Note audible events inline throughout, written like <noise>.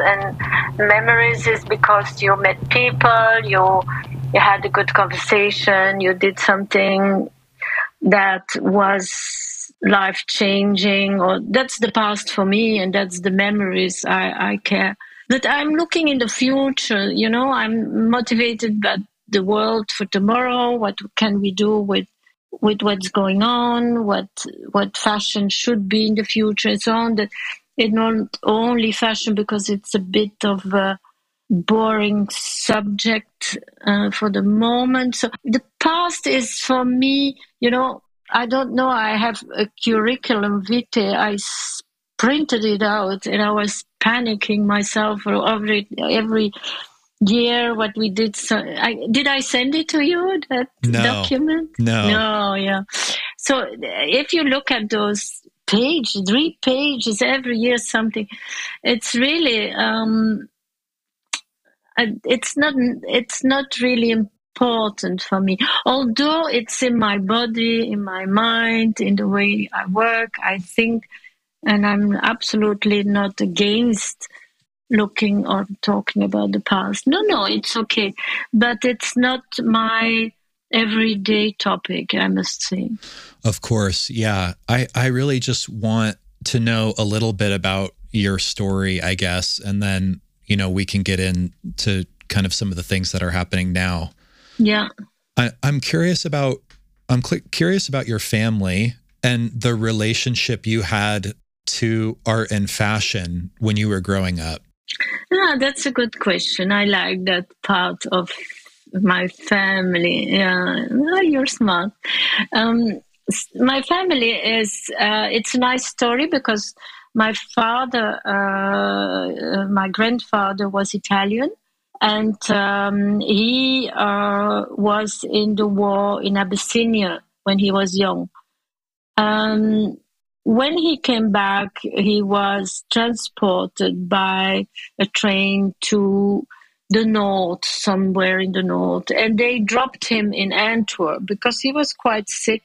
and memories is because you met people, you you had a good conversation, you did something that was life changing, or that's the past for me, and that's the memories I, I care. But I'm looking in the future, you know, I'm motivated by the world for tomorrow. What can we do with with what's going on, what what fashion should be in the future, and so on. That it's not only fashion because it's a bit of a boring subject uh, for the moment. So the past is for me, you know, I don't know. I have a curriculum vitae. I printed it out, and I was panicking myself for every every year what we did so I, did i send it to you that no, document no no yeah so if you look at those pages three pages every year something it's really um it's not it's not really important for me although it's in my body in my mind in the way i work i think and i'm absolutely not against looking or talking about the past. No, no, it's okay. But it's not my everyday topic, I must say. Of course. Yeah. I, I really just want to know a little bit about your story, I guess. And then, you know, we can get into kind of some of the things that are happening now. Yeah. I, I'm curious about I'm cl- curious about your family and the relationship you had to art and fashion when you were growing up. Yeah, that's a good question. I like that part of my family. Yeah, you're smart. Um, my family is, uh, it's a nice story because my father, uh, my grandfather was Italian and um, he uh, was in the war in Abyssinia when he was young. Um, when he came back, he was transported by a train to the north, somewhere in the north, and they dropped him in Antwerp because he was quite sick.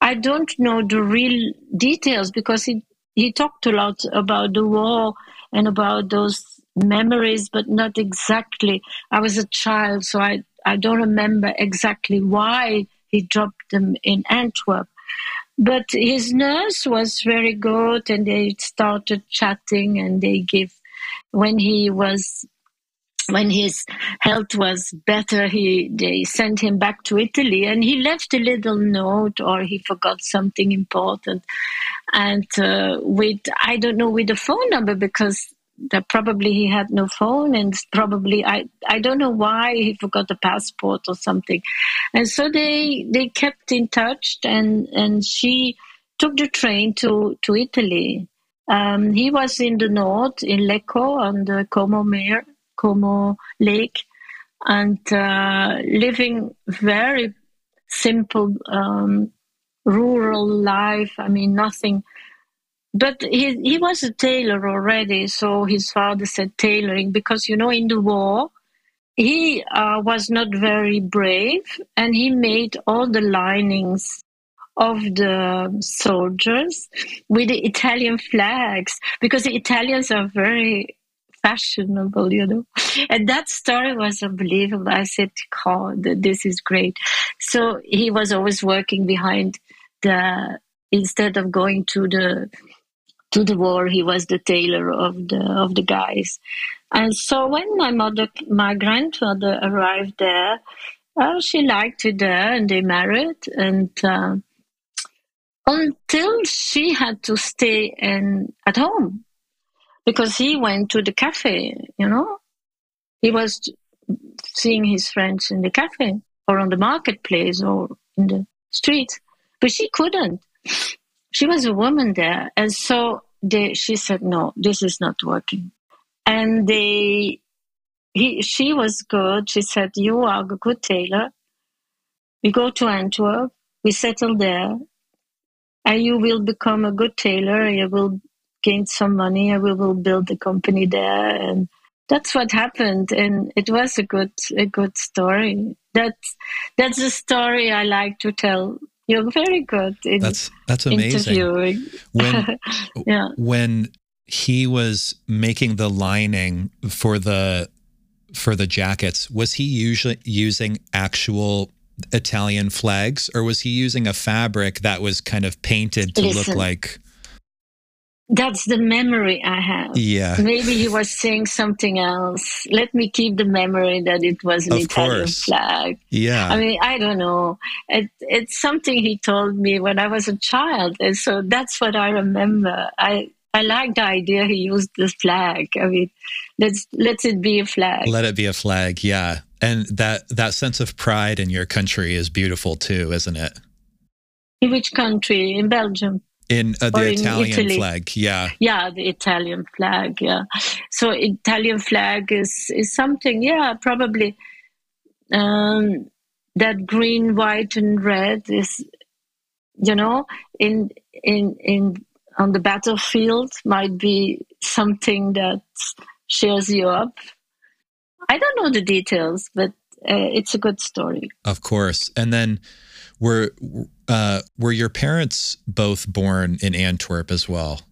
I don't know the real details because he, he talked a lot about the war and about those memories, but not exactly. I was a child, so I, I don't remember exactly why he dropped them in Antwerp. But his nurse was very good, and they started chatting, and they give when he was when his health was better, he they sent him back to Italy, and he left a little note, or he forgot something important, and uh, with I don't know with the phone number because that probably he had no phone and probably I, I don't know why he forgot a passport or something. And so they they kept in touch and and she took the train to to italy. Um, he was in the north in lecco on the como mare como lake and uh, living very simple um, rural life. I mean nothing but he, he was a tailor already, so his father said tailoring because, you know, in the war, he uh, was not very brave and he made all the linings of the soldiers with the Italian flags because the Italians are very fashionable, you know. And that story was unbelievable. I said, God, this is great. So he was always working behind the, instead of going to the to the war. He was the tailor of the of the guys. And so when my mother, my grandfather arrived there, uh, she liked it there, and they married. And uh, until she had to stay in at home because he went to the cafe. You know, he was seeing his friends in the cafe or on the marketplace or in the street, but she couldn't she was a woman there. And so they, she said, no, this is not working. And they, he, she was good. She said, you are a good tailor. We go to Antwerp. We settle there. And you will become a good tailor. You will gain some money. And we will build a company there. And that's what happened. And it was a good, a good story. That's, that's a story I like to tell you're very good in that's that's amazing. Interviewing. When <laughs> yeah. when he was making the lining for the for the jackets, was he usually using actual Italian flags or was he using a fabric that was kind of painted to Listen, look like that's the memory I have. Yeah. Maybe he was saying something else. Let me keep the memory that it was an of Italian course. flag. Yeah. I mean, I don't know. It, it's something he told me when I was a child. And so that's what I remember. I, I like the idea he used the flag. I mean, let's let it be a flag. Let it be a flag, yeah. And that that sense of pride in your country is beautiful too, isn't it? In which country? In Belgium. In uh, the Italian flag, yeah. Yeah, the Italian flag, yeah. So Italian flag is is something, yeah, probably um, that green, white, and red is, you know, in in in on the battlefield might be something that cheers you up. I don't know the details, but uh, it's a good story. Of course, and then were uh, were your parents both born in Antwerp as well?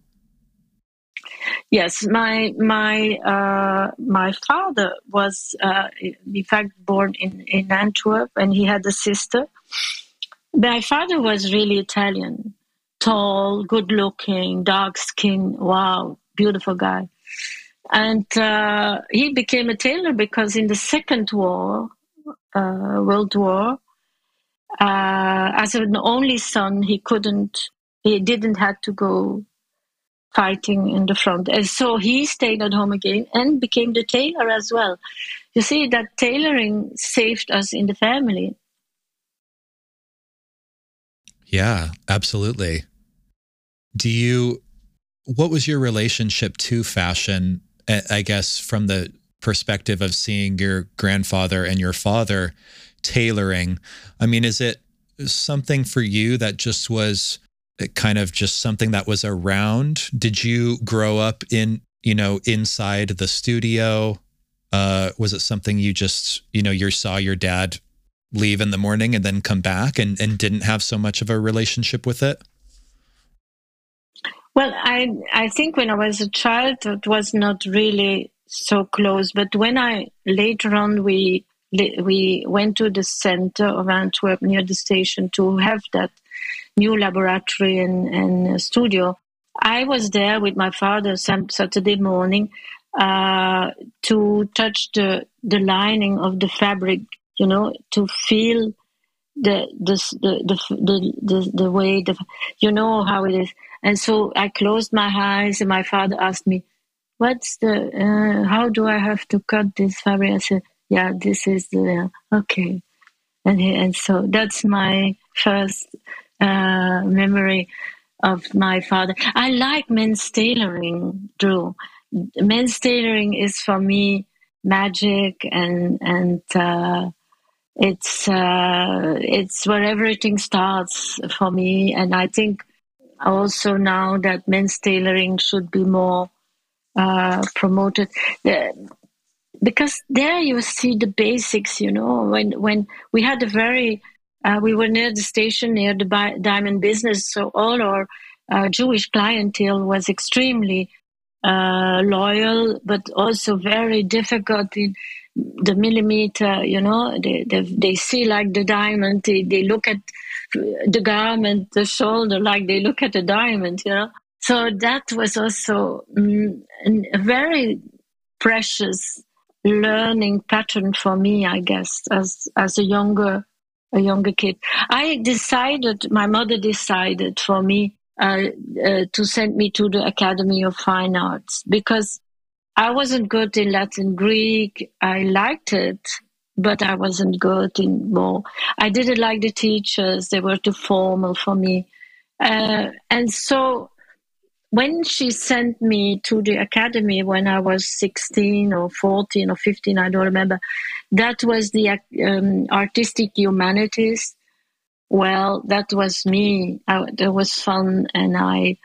Yes, my my uh, my father was uh, in fact born in in Antwerp, and he had a sister. My father was really Italian, tall, good looking, dark skin. Wow, beautiful guy. And uh, he became a tailor because in the Second War, uh, World War, uh, as an only son, he couldn't, he didn't have to go fighting in the front. And so he stayed at home again and became the tailor as well. You see, that tailoring saved us in the family. Yeah, absolutely. Do you, what was your relationship to fashion? I guess from the perspective of seeing your grandfather and your father tailoring. I mean, is it something for you that just was kind of just something that was around? Did you grow up in, you know, inside the studio? Uh, was it something you just, you know, you saw your dad leave in the morning and then come back and, and didn't have so much of a relationship with it? Well, I I think when I was a child, it was not really so close. But when I later on we we went to the center of Antwerp near the station to have that new laboratory and, and studio. I was there with my father some Saturday morning uh, to touch the the lining of the fabric, you know, to feel the the the the the, the, way the you know how it is. And so I closed my eyes, and my father asked me, "What's the? Uh, how do I have to cut this fabric?" I said, yeah, this is the okay, and and so that's my first uh, memory of my father. I like men's tailoring, Drew. Men's tailoring is for me magic, and and uh, it's uh, it's where everything starts for me. And I think also now that men's tailoring should be more uh, promoted. Because there you see the basics you know when when we had a very uh, we were near the station near the diamond business so all our uh, jewish clientele was extremely uh, loyal but also very difficult in the millimeter you know they, they, they see like the diamond they, they look at the garment the shoulder like they look at the diamond you know. So that was also mm, a very precious learning pattern for me, I guess, as as a younger a younger kid. I decided, my mother decided for me uh, uh, to send me to the Academy of Fine Arts because I wasn't good in Latin Greek. I liked it, but I wasn't good in more. I didn't like the teachers; they were too formal for me, uh, and so when she sent me to the academy when I was 16 or 14 or 15, I don't remember, that was the um, artistic humanities. Well, that was me. I, that was fun. And I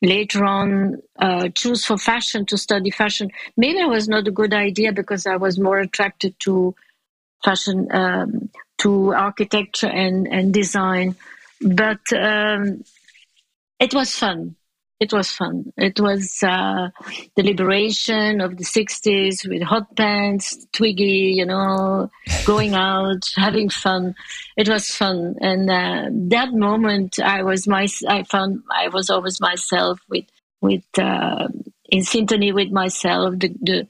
later on uh, for fashion to study fashion. Maybe it was not a good idea because I was more attracted to fashion, um, to architecture and, and design. But um, it was fun it was fun. It was uh, the liberation of the 60s with hot pants, Twiggy, you know, going <laughs> out, having fun. It was fun. And uh, that moment, I was my, I found I was always myself with, with, uh, in symphony with myself, the, the,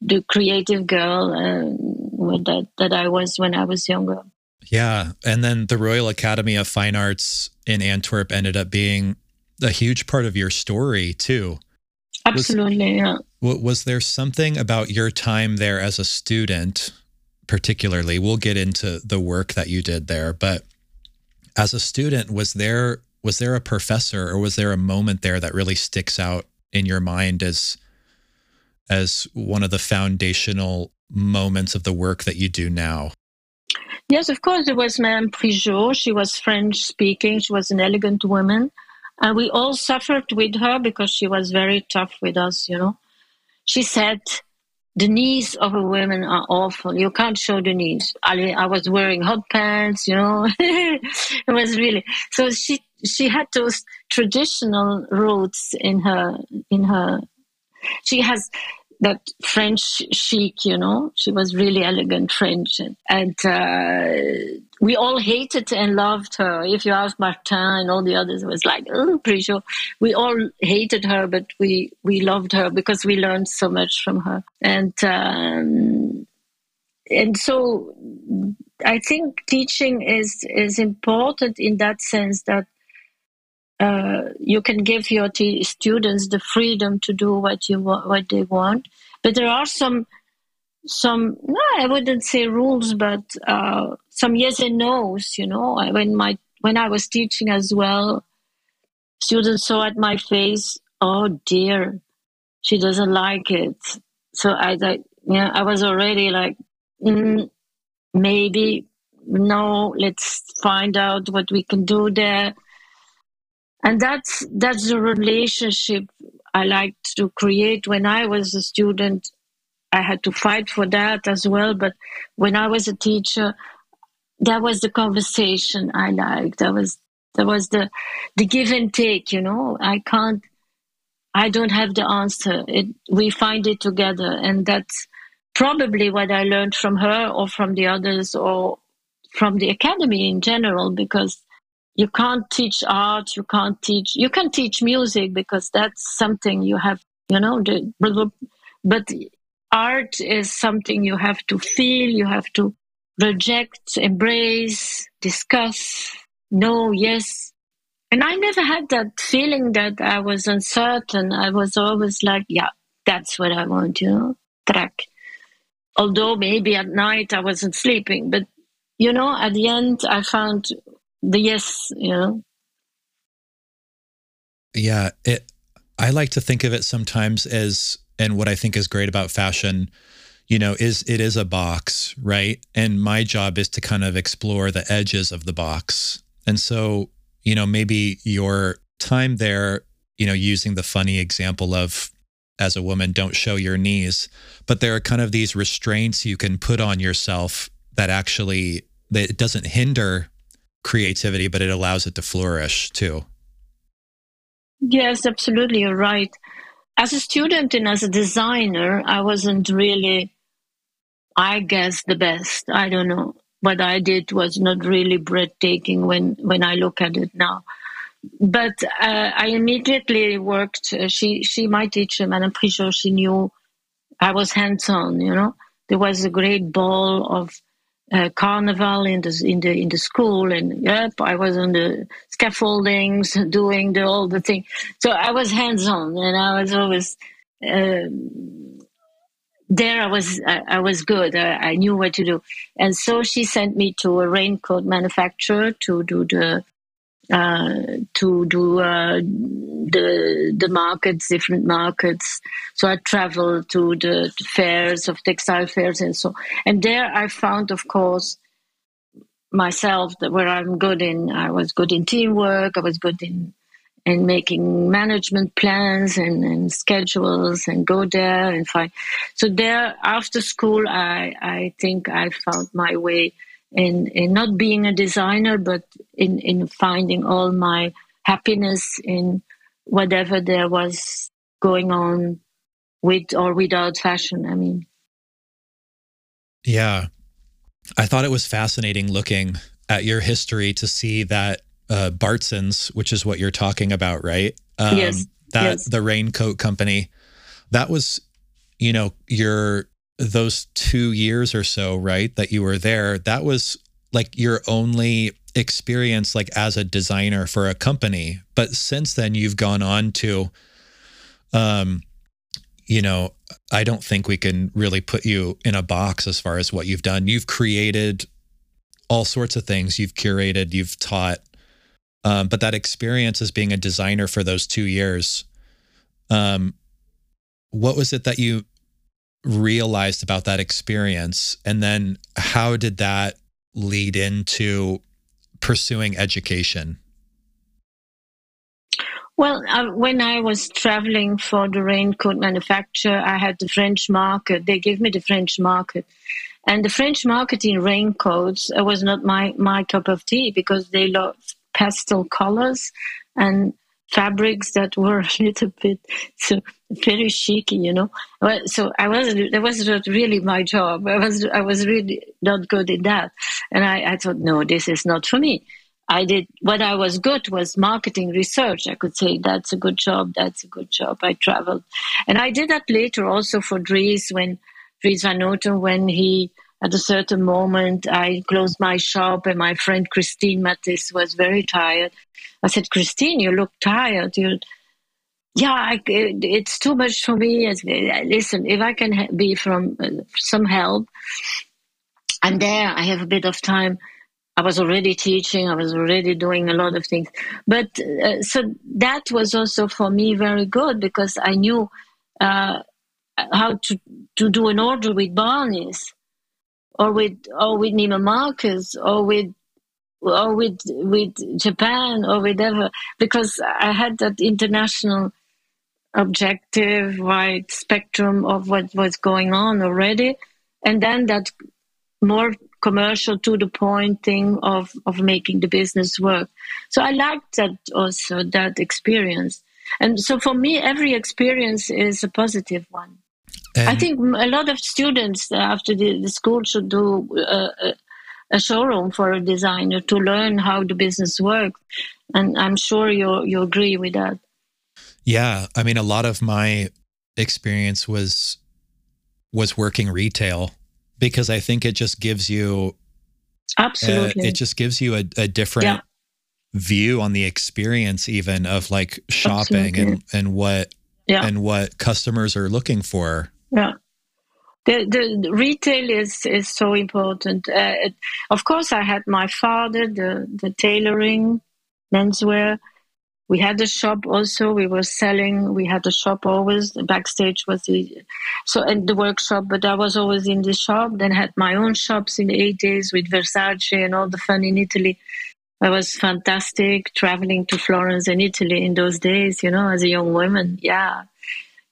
the creative girl uh, that, that I was when I was younger. Yeah. And then the Royal Academy of Fine Arts in Antwerp ended up being a huge part of your story too. Absolutely, was, yeah. Was there something about your time there as a student, particularly? We'll get into the work that you did there, but as a student, was there was there a professor or was there a moment there that really sticks out in your mind as as one of the foundational moments of the work that you do now? Yes, of course. There was Madame Prijot. She was French speaking. She was an elegant woman. And we all suffered with her because she was very tough with us, you know. She said, the knees of a woman are awful. You can't show the knees. I, I was wearing hot pants, you know. <laughs> it was really so. She she had those traditional roots in her in her. She has that French chic, you know. She was really elegant French, and, and uh, we all hated and loved her. If you ask Martin and all the others, it was like, oh, pretty sure we all hated her, but we we loved her because we learned so much from her, and um, and so I think teaching is is important in that sense that uh, you can give your t- students the freedom to do what you want, what they want. But there are some, some no, I wouldn't say rules, but uh, some yes and no's. You know, when my when I was teaching as well, students saw at my face, oh dear, she doesn't like it. So I, I yeah, I was already like, mm, maybe no, let's find out what we can do there and that's that's the relationship I liked to create when I was a student. I had to fight for that as well, but when I was a teacher, that was the conversation I liked. That was that was the the give and take. You know, I can't. I don't have the answer. It, we find it together, and that's probably what I learned from her or from the others or from the academy in general because you can't teach art you can't teach you can teach music because that's something you have you know the, but art is something you have to feel you have to reject embrace discuss no yes and i never had that feeling that i was uncertain i was always like yeah that's what i want you know track although maybe at night i wasn't sleeping but you know at the end i found the yes, you know. Yeah, it. I like to think of it sometimes as, and what I think is great about fashion, you know, is it is a box, right? And my job is to kind of explore the edges of the box. And so, you know, maybe your time there, you know, using the funny example of as a woman, don't show your knees, but there are kind of these restraints you can put on yourself that actually that it doesn't hinder creativity, but it allows it to flourish too. Yes, absolutely. You're right. As a student and as a designer, I wasn't really, I guess, the best. I don't know. What I did was not really breathtaking when, when I look at it now. But uh, I immediately worked. Uh, she, she, my teacher, Madame Prijot, she knew I was hands on, you know. There was a great ball of uh, carnival in the in the in the school, and yep, I was on the scaffoldings <laughs> doing the all the thing. So I was hands on, and I was always uh, there. I was I, I was good. I, I, knew what to do, and so she sent me to a raincoat manufacturer to do the to do uh, the the markets, different markets. So I traveled to the fairs of textile fairs and so. And there I found, of course, myself that where I'm good in. I was good in teamwork. I was good in in making management plans and, and schedules and go there and find. So there after school, I I think I found my way in in not being a designer, but in in finding all my happiness in whatever there was going on with or without fashion. I mean, yeah, I thought it was fascinating looking at your history to see that uh, Bartsons, which is what you're talking about, right? Um, yes. That yes. the raincoat company, that was, you know, your those two years or so, right? That you were there. That was like your only experience, like as a designer for a company. But since then, you've gone on to, um, you know, I don't think we can really put you in a box as far as what you've done. You've created all sorts of things. You've curated, you've taught. Um, but that experience as being a designer for those two years, um, what was it that you realized about that experience? And then how did that lead into pursuing education? Well, uh, when I was traveling for the raincoat manufacturer, I had the French market. They gave me the French market. And the French market in raincoats uh, was not my, my cup of tea because they loved pastel colors and fabrics that were <laughs> a little bit so very chic, you know. So I wasn't. that was not really my job. I was I was really not good in that, and I, I thought, no, this is not for me. I did what I was good was marketing research. I could say that's a good job, that's a good job. I traveled, and I did that later also for Dries when Dries Van Noten when he at a certain moment I closed my shop and my friend Christine Mathys was very tired. I said, Christine, you look tired. You, yeah, I, it's too much for me. Listen, if I can be from uh, some help, I'm there. I have a bit of time I was already teaching, I was already doing a lot of things. But uh, so that was also for me very good because I knew uh, how to, to do an order with Barney's or with or with Neiman Marcus or with or with with Japan or whatever because I had that international objective wide spectrum of what was going on already. And then that more commercial to the point thing of of making the business work. So i liked that also that experience. And so for me every experience is a positive one. And i think a lot of students after the, the school should do uh, a, a showroom for a designer to learn how the business works. And i'm sure you you agree with that yeah i mean a lot of my experience was was working retail because I think it just gives you absolutely uh, it just gives you a, a different yeah. view on the experience even of like shopping and and what yeah. and what customers are looking for. Yeah. The, the retail is, is so important. Uh, it, of course, I had my father, the, the tailoring, menswear, we had a shop also we were selling we had a shop always backstage was the so and the workshop but i was always in the shop then had my own shops in the 80s with versace and all the fun in italy. It was fantastic traveling to florence and italy in those days you know as a young woman yeah.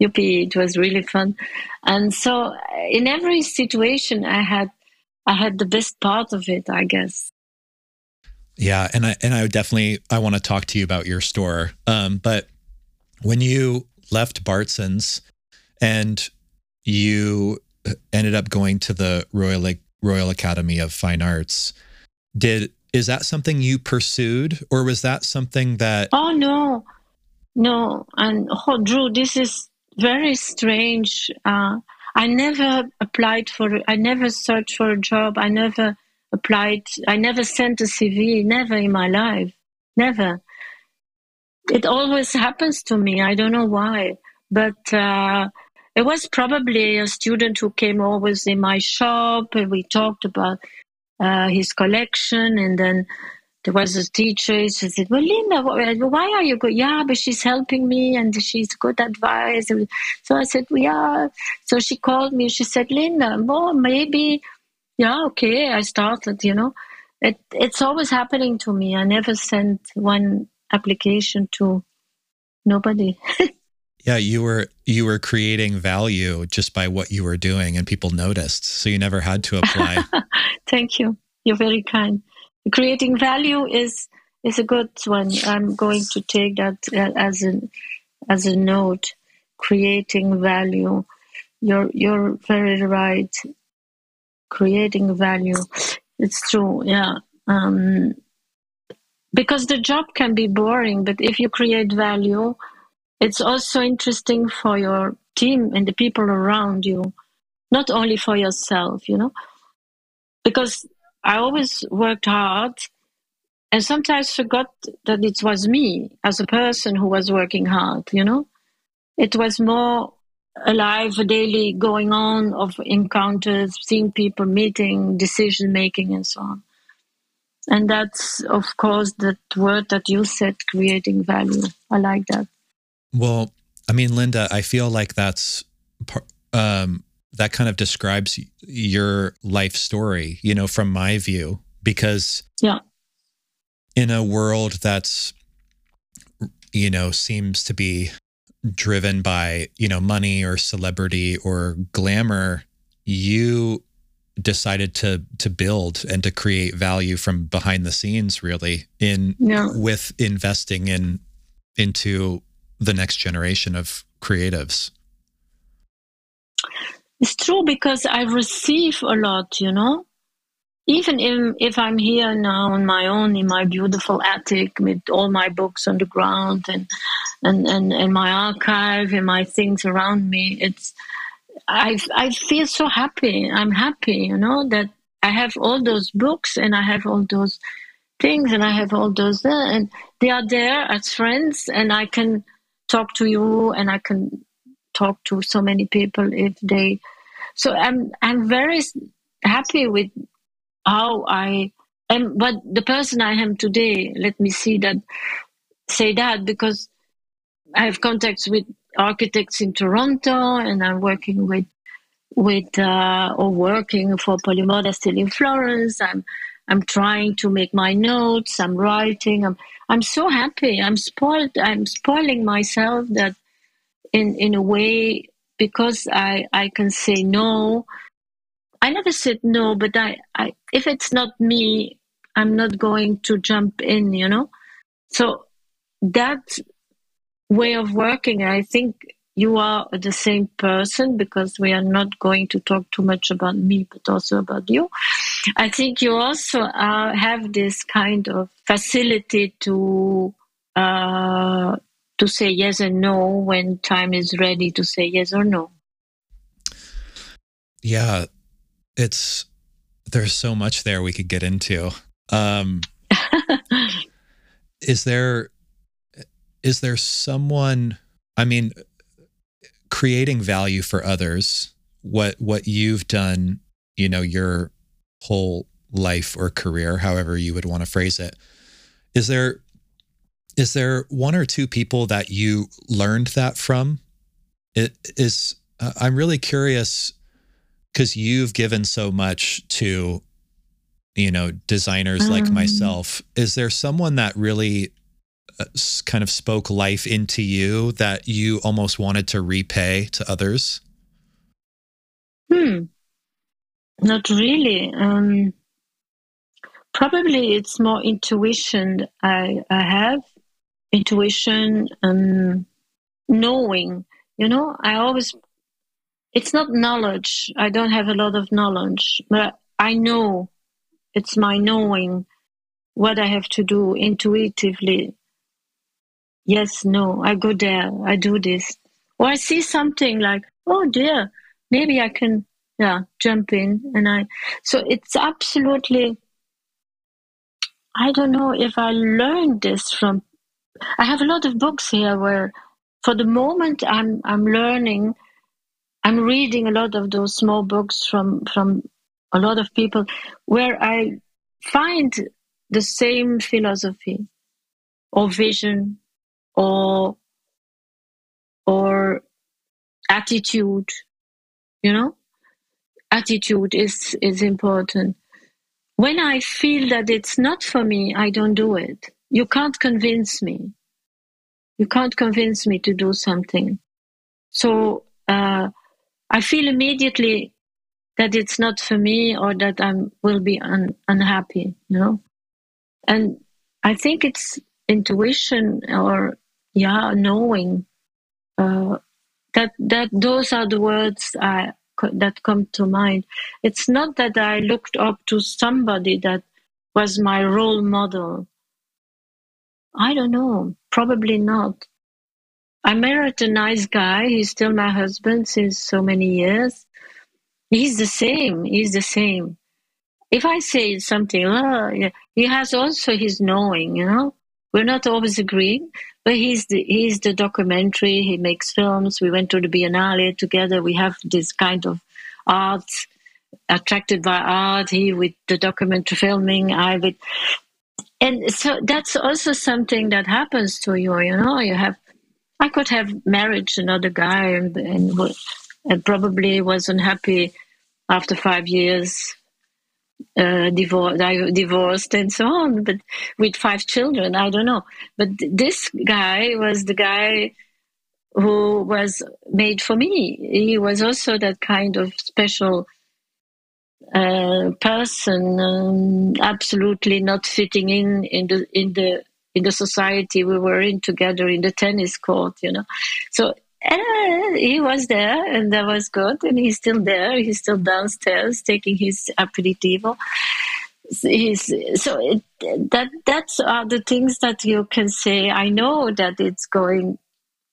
Yuppie it was really fun. And so in every situation i had i had the best part of it i guess yeah, and I and I definitely I want to talk to you about your store. Um, but when you left Bartsons and you ended up going to the Royal Royal Academy of Fine Arts, did is that something you pursued, or was that something that? Oh no, no, and oh, Drew, this is very strange. Uh, I never applied for. I never searched for a job. I never applied. I never sent a CV, never in my life, never. It always happens to me. I don't know why, but uh, it was probably a student who came always in my shop, and we talked about uh, his collection, and then there was a teacher. She said, "Well, Linda, why are you good? Yeah, but she's helping me, and she's good advice." So I said, well, "Yeah." So she called me. She said, "Linda, well, maybe yeah, okay, I started, you know. It it's always happening to me. I never sent one application to nobody. <laughs> yeah, you were you were creating value just by what you were doing and people noticed. So you never had to apply. <laughs> Thank you. You're very kind. Creating value is is a good one. I'm going to take that as a as a note. Creating value. You're you're very right. Creating value. It's true. Yeah. Um, because the job can be boring, but if you create value, it's also interesting for your team and the people around you, not only for yourself. You know, because I always worked hard and sometimes forgot that it was me as a person who was working hard, you know? It was more alive, daily going on of encounters, seeing people, meeting, decision making, and so on. And that's, of course, that word that you said, creating value. I like that. Well, I mean, Linda, I feel like that's um, that kind of describes your life story, you know, from my view, because yeah in a world that's you know seems to be driven by you know money or celebrity or glamour you decided to to build and to create value from behind the scenes really in yeah. with investing in into the next generation of creatives it's true because i receive a lot you know even if, I'm here now on my own in my beautiful attic with all my books on the ground and and, and, and my archive and my things around me, it's I I feel so happy. I'm happy, you know, that I have all those books and I have all those things and I have all those uh, and they are there as friends and I can talk to you and I can talk to so many people if they so I'm I'm very happy with how I am, but the person I am today, let me see that, say that because I have contacts with architects in Toronto and I'm working with, with, uh, or working for Polimoda still in Florence. I'm, I'm trying to make my notes. I'm writing. I'm, I'm so happy. I'm spoiled. I'm spoiling myself that in, in a way because I, I can say no I never said no, but I, I if it's not me, I'm not going to jump in, you know? So that way of working, I think you are the same person because we are not going to talk too much about me, but also about you. I think you also uh, have this kind of facility to uh, to say yes and no when time is ready to say yes or no. Yeah, it's there's so much there we could get into. Um, <laughs> is there is there someone? I mean, creating value for others. What what you've done, you know, your whole life or career, however you would want to phrase it. Is there is there one or two people that you learned that from? It is. Uh, I'm really curious because you've given so much to you know designers um, like myself. Is there someone that really uh, kind of spoke life into you that you almost wanted to repay to others? Hmm. Not really. Um probably it's more intuition i i have. Intuition and knowing. You know i always it's not knowledge. I don't have a lot of knowledge, but I know it's my knowing what I have to do intuitively. Yes, no, I go there, I do this. Or I see something like, oh dear, maybe I can, yeah, jump in. And I, so it's absolutely, I don't know if I learned this from, I have a lot of books here where for the moment I'm, I'm learning I'm reading a lot of those small books from from a lot of people where I find the same philosophy or vision or or attitude you know? Attitude is is important. When i feel that it's not for me i don't do it. You can't convince me. You can't convince me to do something. So uh, I feel immediately that it's not for me or that I will be un- unhappy, you know. And I think it's intuition or yeah, knowing. Uh, that that those are the words I, that come to mind. It's not that I looked up to somebody that was my role model. I don't know. Probably not. I married a nice guy. He's still my husband since so many years. He's the same. He's the same. If I say something, oh, he has also his knowing, you know. We're not always agreeing, but he's the he's the documentary. He makes films. We went to the Biennale together. We have this kind of art, attracted by art. He with the documentary filming. I with, and so that's also something that happens to you. You know, you have. I could have married another guy and and, and probably was unhappy after five years uh, divorced, divorced and so on, but with five children, I don't know. But this guy was the guy who was made for me. He was also that kind of special uh, person, um, absolutely not fitting in in the in the in the society we were in together in the tennis court, you know. So and he was there, and that was good. And he's still there. He's still downstairs taking his aperitivo. He's so it, that that's are the things that you can say. I know that it's going.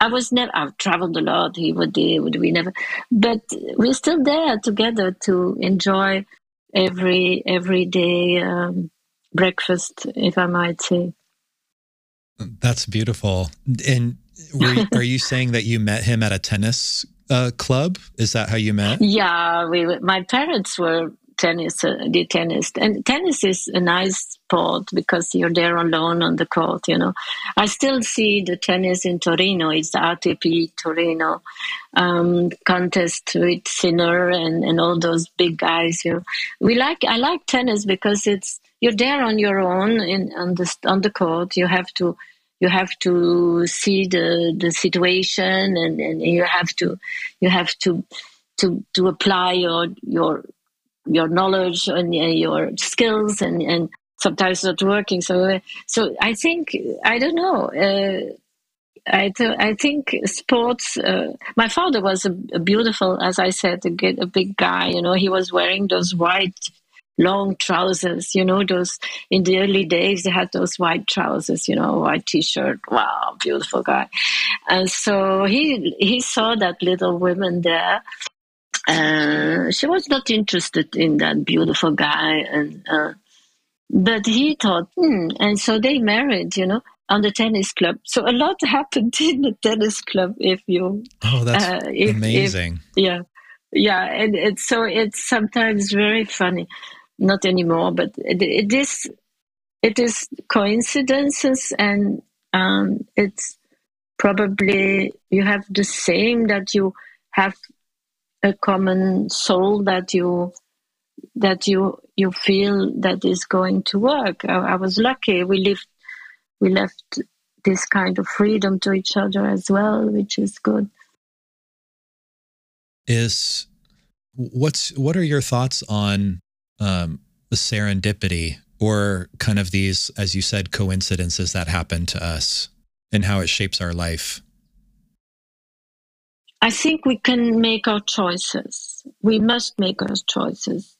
I was never. I've traveled a lot. He would. He would. We never. But we're still there together to enjoy every every day um, breakfast, if I might say. That's beautiful. And you, are you <laughs> saying that you met him at a tennis uh, club? Is that how you met? Yeah, we. My parents were tennis, uh, the tennis, and tennis is a nice sport because you're there alone on the court. You know, I still see the tennis in Torino. It's the ATP Torino um, contest with Sinner and, and all those big guys. You, know. we like. I like tennis because it's you're there on your own in on the on the court. You have to you have to see the the situation and, and you have to you have to to to apply your your your knowledge and your skills and and sometimes not working so so i think i don't know uh, I, th- I think sports. Uh, my father was a, a, beautiful, as I said, a, a big guy. You know, he was wearing those white long trousers, you know, those in the early days, they had those white trousers, you know, white t-shirt. Wow, beautiful guy. And so he, he saw that little woman there. Uh, she was not interested in that beautiful guy. And, uh, but he thought, hmm, and so they married, you know, on the tennis club. So a lot <laughs> happened in the tennis club. If you, oh, that's uh, if, amazing. If, yeah, yeah, and it's so it's sometimes very funny not anymore, but it, is it is coincidences, and um, it's probably you have the same that you have a common soul that you that you you feel that is going to work. I, I was lucky. We lived we left this kind of freedom to each other as well, which is good. Is what's what are your thoughts on um, serendipity or kind of these, as you said, coincidences that happen to us and how it shapes our life? I think we can make our choices. We must make our choices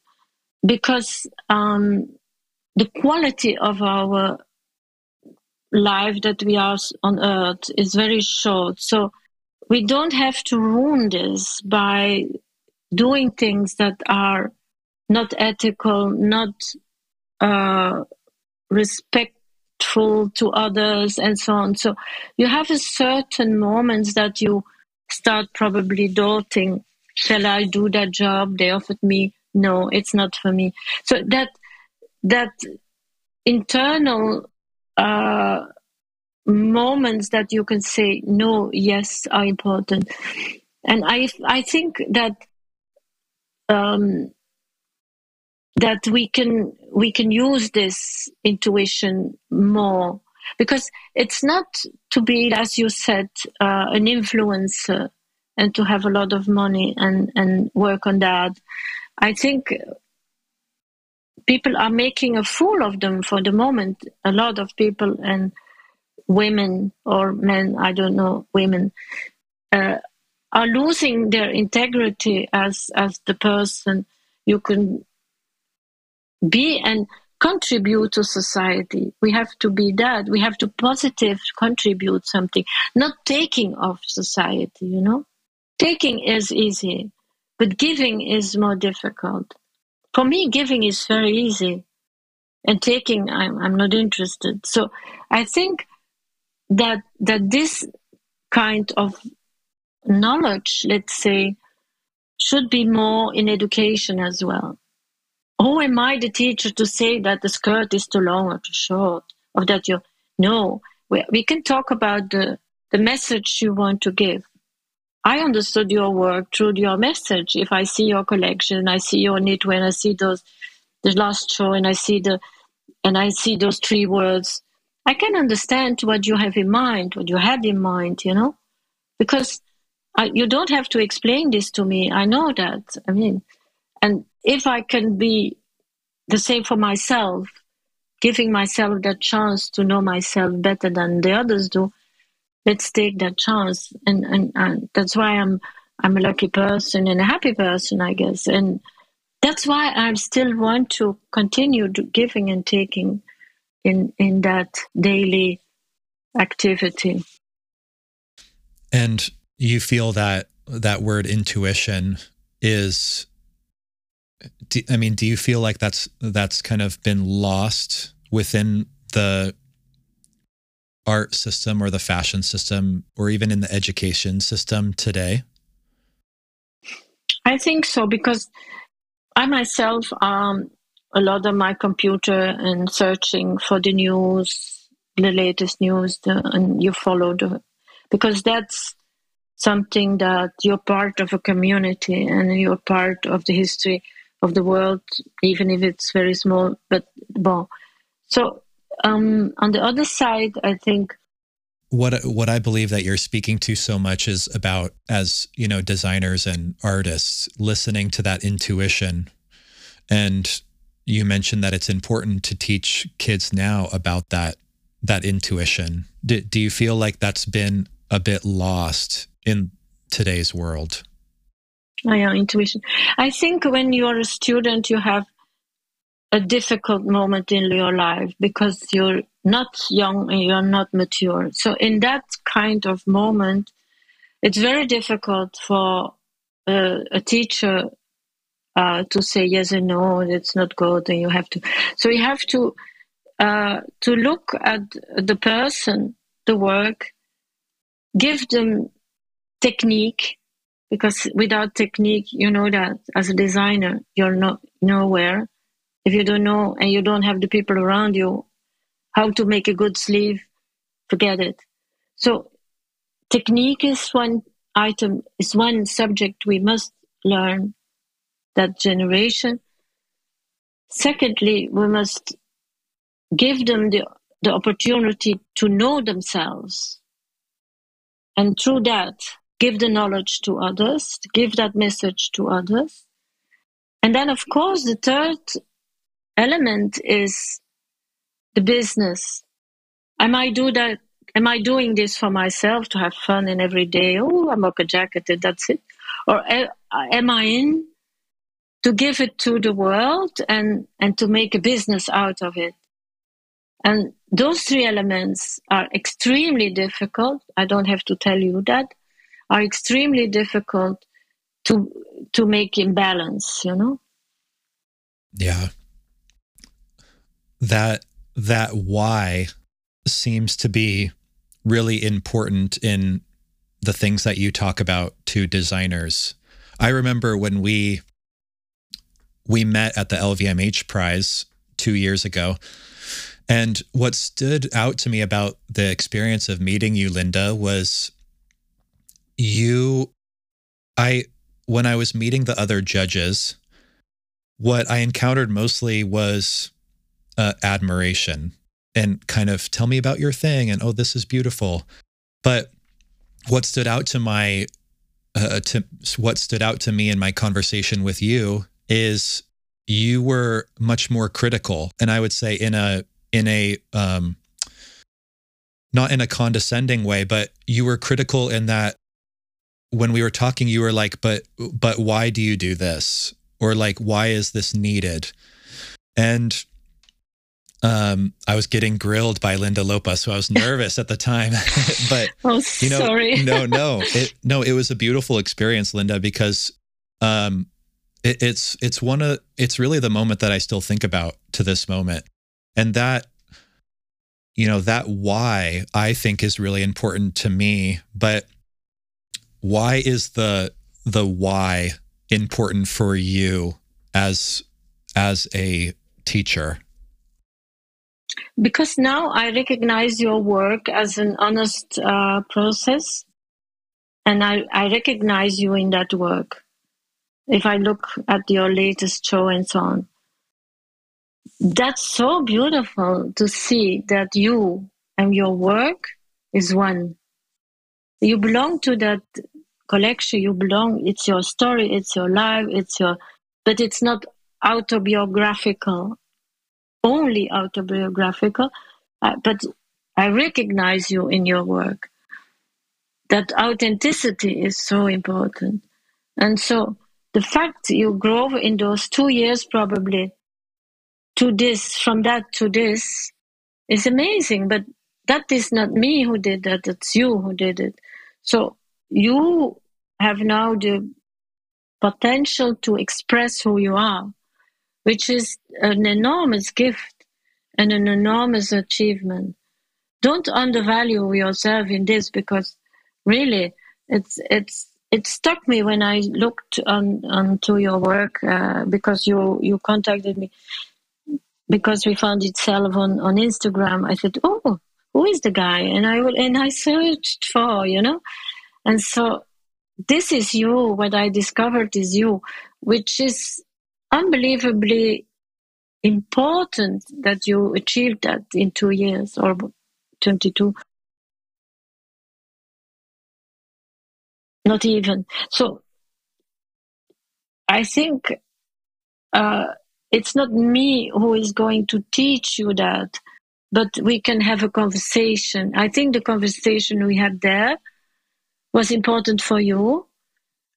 because um, the quality of our life that we are on earth is very short. So we don't have to ruin this by doing things that are not ethical, not uh, respectful to others, and so on. So you have a certain moments that you start probably doubting: Shall I do that job? They offered me. No, it's not for me. So that that internal uh, moments that you can say no, yes, are important. And I I think that um, that we can we can use this intuition more because it's not to be as you said uh, an influencer and to have a lot of money and and work on that i think people are making a fool of them for the moment. A lot of people and women or men, I don't know, women, uh, are losing their integrity as as the person you can be and contribute to society. We have to be that. We have to positive contribute something, not taking of society, you know? Taking is easy, but giving is more difficult. For me, giving is very easy. And taking, I'm, I'm not interested. So I think that, that this kind of knowledge, let's say, should be more in education as well. Who am I, the teacher, to say that the skirt is too long or too short, or that you no? We, we can talk about the the message you want to give. I understood your work through your message. If I see your collection, I see your knitwear, I see those the last show, and I see the and I see those three words, I can understand what you have in mind, what you had in mind, you know, because I, you don't have to explain this to me. I know that. I mean, and if I can be the same for myself, giving myself that chance to know myself better than the others do, let's take that chance. And, and, and that's why I'm, I'm a lucky person and a happy person, I guess. And that's why I still want to continue giving and taking in, in that daily activity. And you feel that that word intuition is do, I mean, do you feel like that's that's kind of been lost within the art system or the fashion system or even in the education system today? I think so because I myself um a lot of my computer and searching for the news, the latest news, the, and you follow the because that's something that you're part of a community and you're part of the history of the world, even if it's very small. But bon. So um, on the other side, I think what what I believe that you're speaking to so much is about as you know designers and artists listening to that intuition, and you mentioned that it's important to teach kids now about that that intuition. Do, do you feel like that's been a bit lost in today's world? Oh, yeah, intuition. I think when you're a student, you have a difficult moment in your life because you're not young and you're not mature. So in that kind of moment, it's very difficult for uh, a teacher uh, to say yes and no, it's not good, and you have to. So you have to uh, to look at the person, the work, give them technique because without technique, you know that as a designer, you're not nowhere. If you don't know and you don't have the people around you, how to make a good sleeve, forget it. So technique is one item, is one subject we must learn that generation. Secondly, we must give them the, the opportunity to know themselves. And through that, give the knowledge to others, give that message to others. And then, of course, the third element is the business. Am I do that? Am I doing this for myself to have fun and every day? Oh, I'm a jacket and that's it. Or am I in to give it to the world and, and to make a business out of it? And those three elements are extremely difficult. I don't have to tell you that are extremely difficult to to make in balance you know? Yeah. That that why seems to be really important in the things that you talk about to designers. I remember when we we met at the lvmh prize two years ago and what stood out to me about the experience of meeting you linda was you i when i was meeting the other judges what i encountered mostly was uh, admiration and kind of tell me about your thing and oh this is beautiful. But what stood out to my uh, to what stood out to me in my conversation with you is you were much more critical and i would say in a in a um not in a condescending way but you were critical in that when we were talking you were like but but why do you do this or like why is this needed and um, I was getting grilled by Linda Loppa, so I was nervous at the time. <laughs> but <laughs> oh, you know, sorry. <laughs> no, no, it, no, it was a beautiful experience, Linda, because um, it, it's it's one of it's really the moment that I still think about to this moment, and that you know that why I think is really important to me. But why is the the why important for you as as a teacher? Because now I recognize your work as an honest uh, process, and I, I recognize you in that work. If I look at your latest show and so on, that's so beautiful to see that you and your work is one. You belong to that collection. You belong. It's your story. It's your life. It's your, but it's not autobiographical only autobiographical, uh, but I recognize you in your work. That authenticity is so important. And so the fact you grow in those two years probably to this, from that to this, is amazing. But that is not me who did that, it's you who did it. So you have now the potential to express who you are which is an enormous gift and an enormous achievement. Don't undervalue yourself in this because really it's it's it struck me when I looked on onto your work uh, because you you contacted me because we found itself on on Instagram. I said, "Oh, who is the guy?" And I will and I searched for you know, and so this is you. What I discovered is you, which is unbelievably important that you achieved that in two years or 22 not even so i think uh, it's not me who is going to teach you that but we can have a conversation i think the conversation we had there was important for you.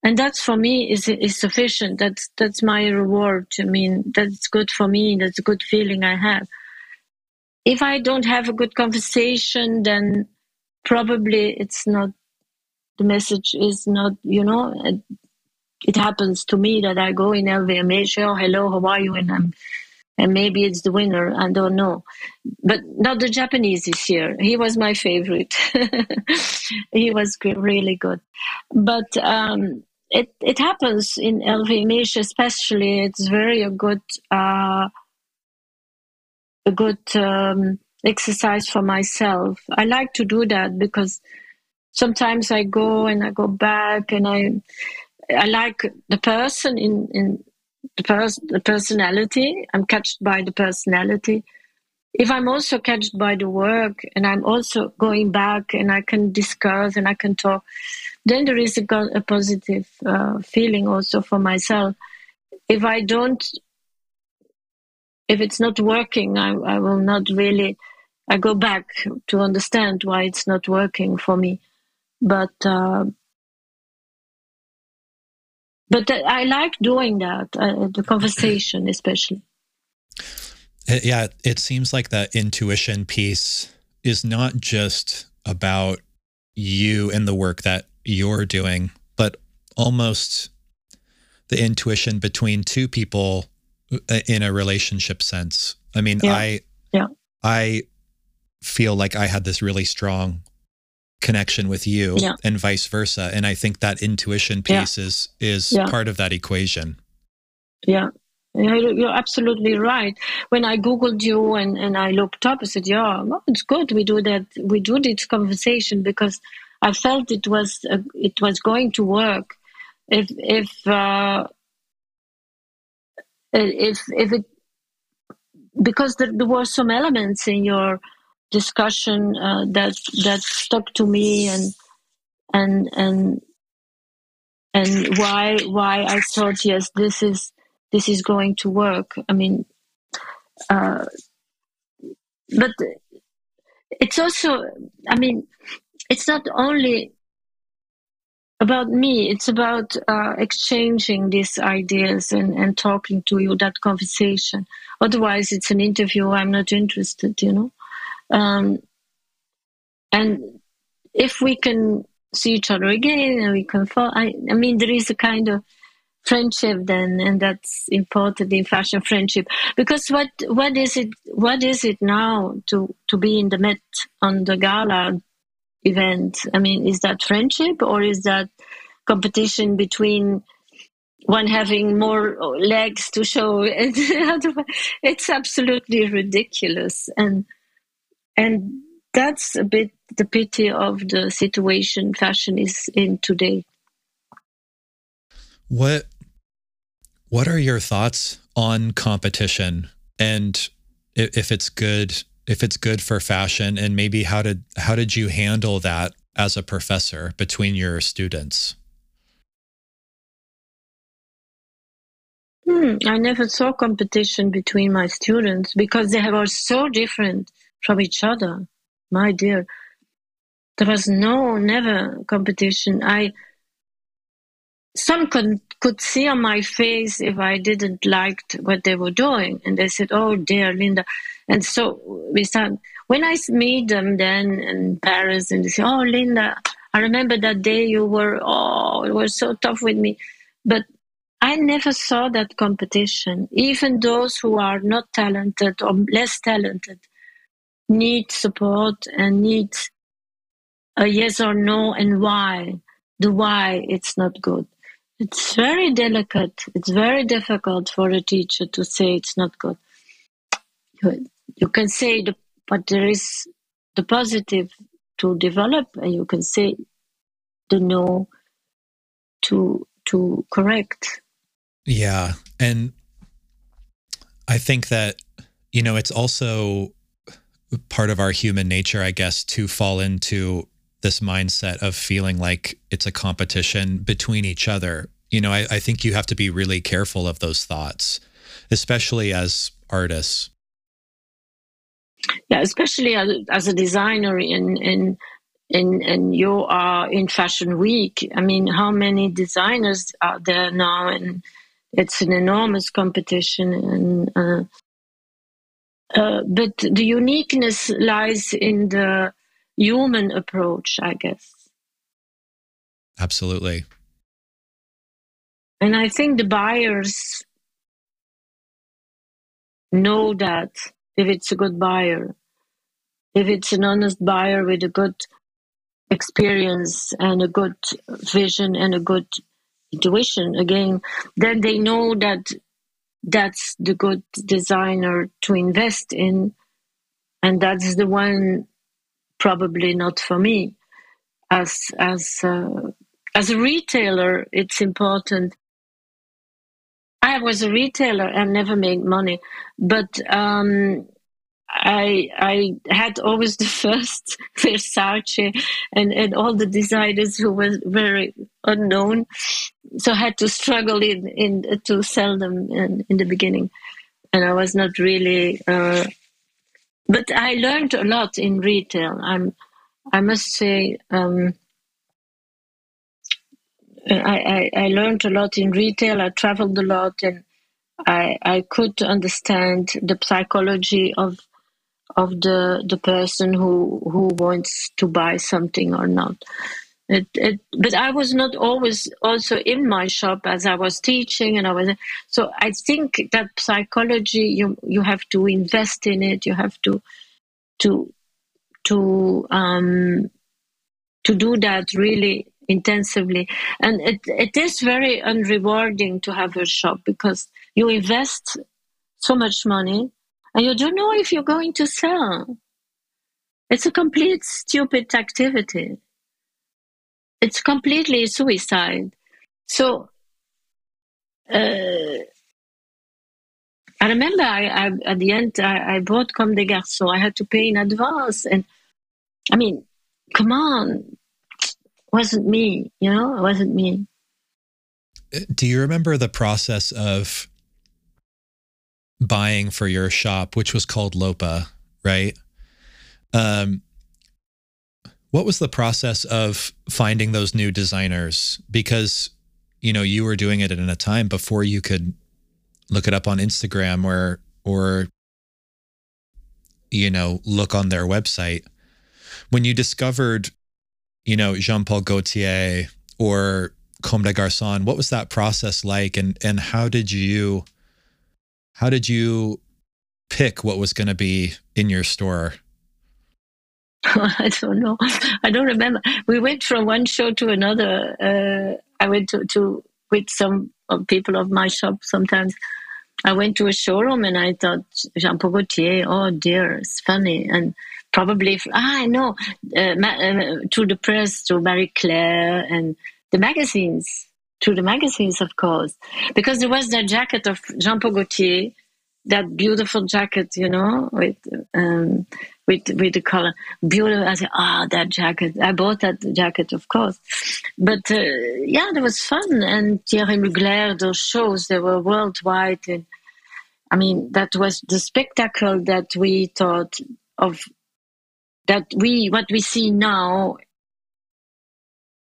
And that's for me is is sufficient. That's that's my reward i mean that's good for me. That's a good feeling i have. If i don't have a good conversation then probably it's not the message is not you know it, it happens to me that i go in lvmh oh hello how are you? And i'm and maybe it's the winner i don't know but not the japanese this year he was my favorite <laughs> he was really good but um it it happens in LVMH especially. It's very a good uh, a good um, exercise for myself. I like to do that because sometimes I go and I go back and I I like the person in in the person the personality. I'm catched by the personality. If I'm also catched by the work and I'm also going back and I can discuss and I can talk, then there is a, a positive uh, feeling also for myself. If I don't, if it's not working, I, I will not really. I go back to understand why it's not working for me, but uh, but I like doing that, uh, the conversation especially. Yeah, it seems like that intuition piece is not just about you and the work that you're doing, but almost the intuition between two people uh, in a relationship sense. I mean, yeah. I yeah. I feel like I had this really strong connection with you yeah. and vice versa and I think that intuition piece yeah. is is part of that equation. Yeah. You're absolutely right. When I googled you and, and I looked up, I said, "Yeah, well, it's good. We do that. We do this conversation because I felt it was uh, it was going to work if if uh, if if it because there, there, were some elements in your discussion uh, that that stuck to me and and and and why why I thought yes this is this is going to work. I mean, uh, but it's also, I mean, it's not only about me. It's about uh, exchanging these ideas and, and talking to you, that conversation. Otherwise, it's an interview. I'm not interested, you know. Um, and if we can see each other again and we can fall, I, I mean, there is a kind of friendship then, and that's important in fashion friendship. Because what what is it? What is it now to to be in the Met on the gala event? I mean, is that friendship or is that competition between one having more legs to show <laughs> it's absolutely ridiculous and and that's a bit the pity of the situation fashion is in today. What what are your thoughts on competition? And if it's good if it's good for fashion and maybe how did how did you handle that as a professor between your students? Hmm, I never saw competition between my students because they were so different from each other. My dear, there was no, never competition. I, some could, could see on my face if I didn't liked what they were doing. And they said, Oh dear, Linda. And so we started, when I meet them then in Paris and they say, Oh, Linda, I remember that day you were, oh, it was so tough with me. But I never saw that competition. Even those who are not talented or less talented need support and need a yes or no and why. The why it's not good. It's very delicate. It's very difficult for a teacher to say it's not good. You, you can say the, but there is the positive to develop, and you can say the no to to correct. Yeah. And I think that, you know, it's also part of our human nature, I guess, to fall into this mindset of feeling like it's a competition between each other. You know, I, I think you have to be really careful of those thoughts, especially as artists. Yeah, especially as, a designer in in in and you are in Fashion Week. I mean, how many designers are there now? And it's an enormous competition and uh, uh, but the uniqueness lies in the human approach i guess. Absolutely. And i think the buyers know that if it's a good buyer if it's an honest buyer with a good experience and a good vision and a good intuition again, then they know that that's the good designer to invest in, and that's the one probably not for me. As as uh, as a retailer, it's important. I was a retailer and never made money, but um, I I had always the <laughs> first Versace and, and all the designers who were very unknown, so I had to struggle in, in to sell them in, in the beginning, and I was not really. Uh, but I learned a lot in retail. I'm I must say. Um, I, I, I learned a lot in retail. I traveled a lot, and I I could understand the psychology of of the the person who who wants to buy something or not. It, it, but I was not always also in my shop as I was teaching, and I was so. I think that psychology you you have to invest in it. You have to to to um, to do that really intensively, and it it is very unrewarding to have a shop because you invest so much money and you don't know if you're going to sell. It's a complete stupid activity. It's completely suicide. So, uh, I remember I, I, at the end I, I bought Comme des Garçons. I had to pay in advance, and I mean, come on, wasn't me, you know, it wasn't me. Do you remember the process of buying for your shop, which was called Loppa, right? Um, what was the process of finding those new designers? Because you know you were doing it in a time before you could look it up on Instagram or or you know look on their website. When you discovered, you know Jean Paul Gaultier or Comme des Garçons, what was that process like, and and how did you how did you pick what was going to be in your store? <laughs> I don't know. I don't remember. We went from one show to another. Uh, I went to, to with some of people of my shop sometimes. I went to a showroom and I thought Jean Paul Gaultier, oh dear, it's funny. And probably, ah, I know, uh, uh, to the press, to Marie Claire and the magazines, to the magazines, of course. Because there was that jacket of Jean Paul Gaultier, that beautiful jacket, you know, with um, with with the color. Beautiful. I said, ah, oh, that jacket. I bought that jacket, of course. But uh, yeah, it was fun. And Thierry Mugler, those shows, they were worldwide. And I mean, that was the spectacle that we thought of. That we what we see now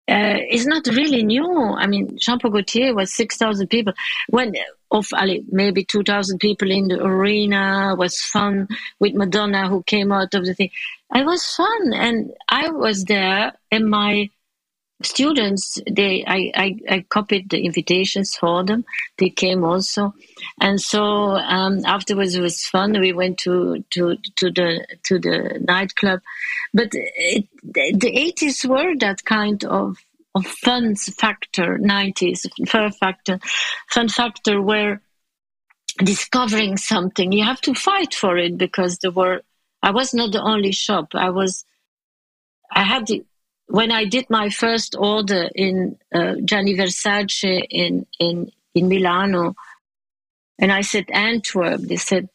uh, is not really new. I mean, Jean Paul Gaultier was six thousand people when of maybe 2,000 people in the arena was fun with Madonna who came out of the thing. It was fun. And I was there and my students, they, I, I, I copied the invitations for them. They came also. And so, um, afterwards it was fun. We went to, to, to the, to the nightclub, but it, the 80s were that kind of of fun factor, 90s fun factor, fun factor where discovering something, you have to fight for it because there were, I was not the only shop. I was, I had the, when I did my first order in uh, Gianni Versace in, in, in Milano, and I said Antwerp, they said,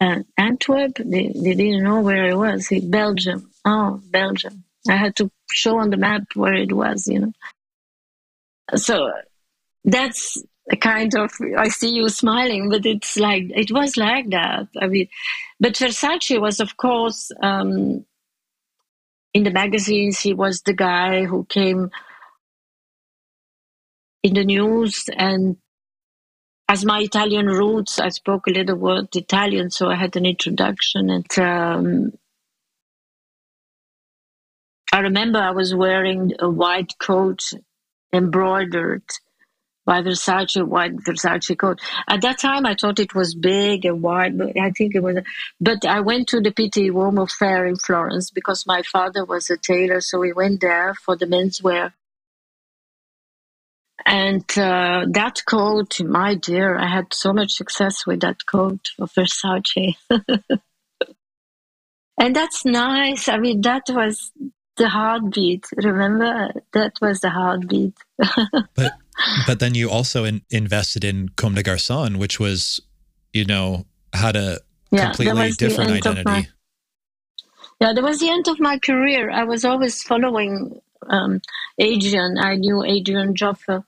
uh, Antwerp? They, they didn't know where I was. Belgium. Oh, Belgium. I had to show on the map where it was, you know. So that's a kind of I see you smiling, but it's like it was like that. I mean, but Versace was, of course, um, in the magazines. He was the guy who came in the news, and as my Italian roots, I spoke a little word Italian, so I had an introduction, and um, I remember I was wearing a white coat embroidered by Versace, white Versace coat. At that time, I thought it was big and wide, but I think it was. But I went to the Pitti Uomo fair in Florence because my father was a tailor, so we went there for the menswear. And uh, that coat, my dear, I had so much success with that coat of Versace. <laughs> and that's nice. I mean, that was the heartbeat. Remember, that was the heartbeat. <laughs> but but then you also in, invested in Comme des Garçons, which was, you know, had a yeah, completely different identity. My, yeah, that was the end of my career. I was always following um, Adrian. I knew Adrian Joffe.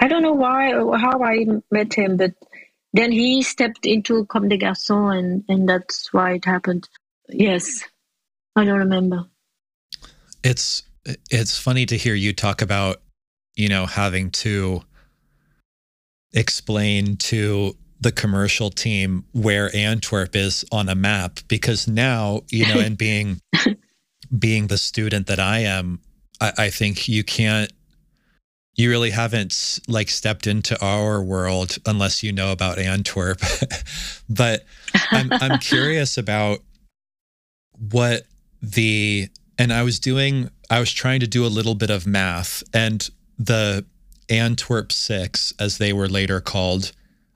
I don't know why or how I met him, but then he stepped into Comme des Garçons, and, and that's why it happened. Yes, I don't remember. It's it's funny to hear you talk about, you know, having to explain to the commercial team where Antwerp is on a map because now, you know, and being <laughs> being the student that I am, I, I think you can't you really haven't like stepped into our world unless you know about Antwerp. <laughs> but I'm I'm <laughs> curious about what the and I was doing I was trying to do a little bit of math and the Antwerp 6 as they were later called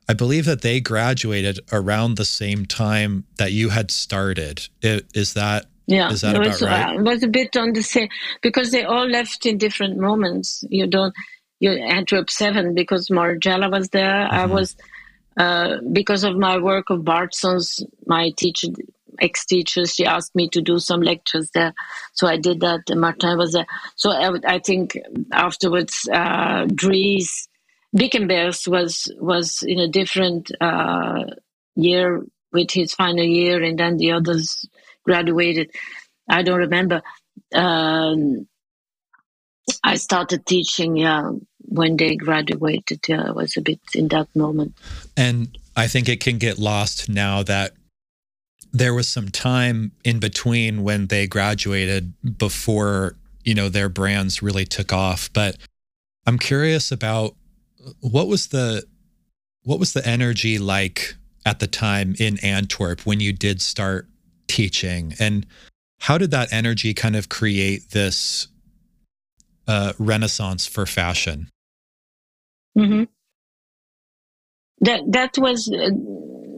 I believe that they graduated around the same time that you had started. Is that yeah, is that it was, about right? Uh, it was a bit on the same because they all left in different moments. You don't you Antwerp seven because Margiela was there. Mm-hmm. I was uh, because of my work of Bartsons, my teacher ex teachers. She asked me to do some lectures there, so I did that. Martin was there, so I, I think afterwards, uh, Dries Bikkembergs was was in a different uh, year with his final year, and then the others graduated. I don't remember. Um, I started teaching, yeah, when they graduated. Yeah, I was a bit in that moment. And I think it can get lost now that there was some time in between when they graduated before, you know, their brands really took off. But I'm curious about what was the what was the energy like at the time in Antwerp when you did start teaching and how did that energy kind of create this uh, renaissance for fashion mm-hmm. that that was uh,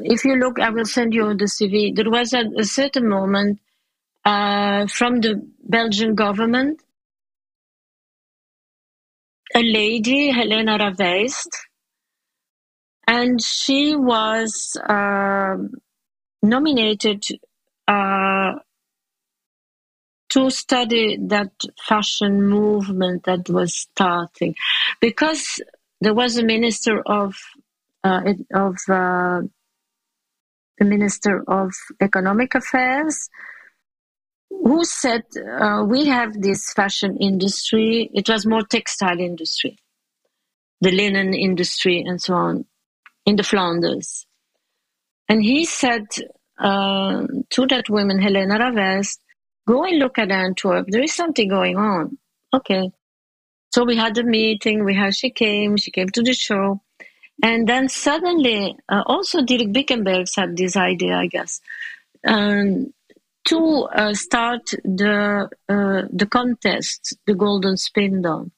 if you look i will send you the cv there was a, a certain moment uh, from the belgian government a lady helena ravijst and she was uh, nominated uh, to study that fashion movement that was starting. Because there was a minister of uh, of uh, the minister of economic affairs who said uh, we have this fashion industry it was more textile industry the linen industry and so on in the Flanders. And he said uh, to that woman, Helena Ravijst, go and look at Antwerp. There is something going on. Okay. So we had a meeting. We had, she came, she came to the show. And then suddenly, uh, also Dirk Bikkembergs had this idea, I guess, um, to uh, start the uh, the contest, the Golden Spindle.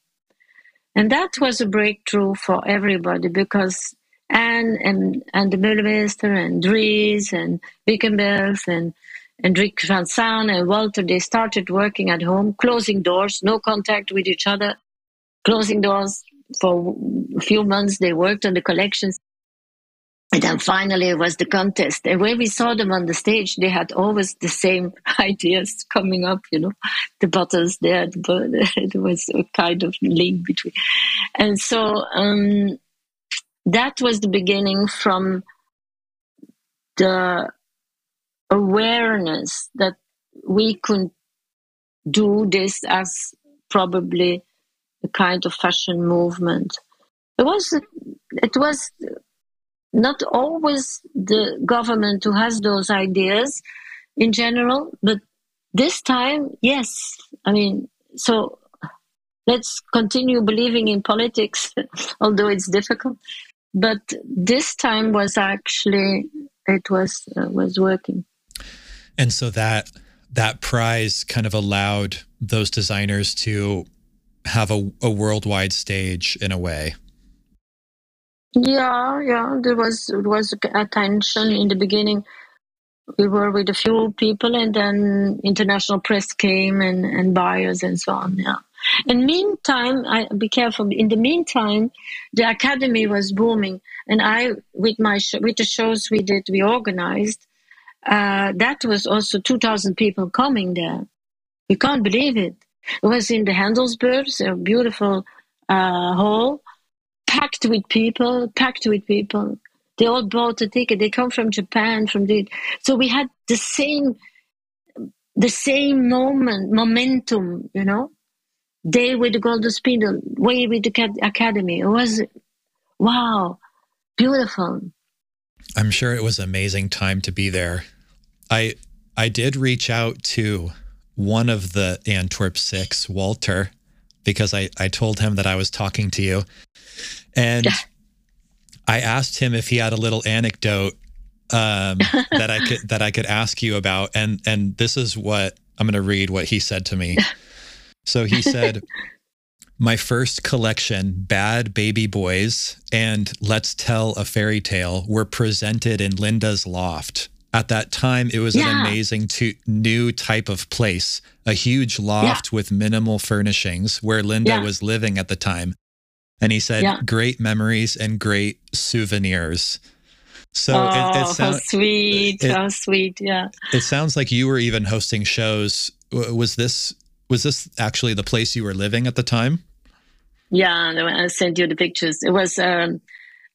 And that was a breakthrough for everybody because and and and the Burmeister and Dries and Bikkembergs and and Rick Van and Walter, they started working at home, closing doors, no contact with each other, closing doors for a few months. They worked on the collections. And then finally it was the contest. And when we saw them on the stage, they had always the same <laughs> ideas coming up, you know, the buttons there, the, <laughs> there was a kind of link between. And so, um, that was the beginning from the awareness that we could do this as probably a kind of fashion movement. It was it was not always the government who has those ideas in general, but this time, yes. I mean, so let's continue believing in politics, <laughs> although it's difficult but this time was actually it was uh, was working and so that that prize kind of allowed those designers to have a, a worldwide stage in a way yeah yeah there was there was attention in the beginning we were with a few people and then international press came and and buyers and so on yeah in meantime, I be careful. In the meantime, the academy was booming, and I, with my with the shows we did, we organized. Uh, that was also two thousand people coming there. You can't believe it. It was in the Handelsbeurs, a beautiful uh, hall, packed with people, packed with people. They all bought a ticket. They come from Japan, from the. So we had the same, the same moment, momentum, you know day with the Golden Spindle, way with the Academy. It was, wow, beautiful. I'm sure it was amazing time to be there. I I did reach out to one of the Antwerp Six, Walter, because I, I told him that I was talking to you. And yeah. I asked him if he had a little anecdote um, <laughs> that I could that I could ask you about. And and this is what I'm gonna read what he said to me. <laughs> So he said, My first collection, Bad Baby Boys and Let's Tell a Fairy Tale, were presented in Linda's loft. At that time, it was yeah. an amazing to, new type of place, a huge loft yeah. with minimal furnishings where Linda yeah. was living at the time. And he said, great memories and great souvenirs. So oh, it, it sounds sweet. It, how sweet. Yeah. It sounds like you were even hosting shows. Was this was this actually the place you were living at the time? Yeah, I sent you the pictures. It was um,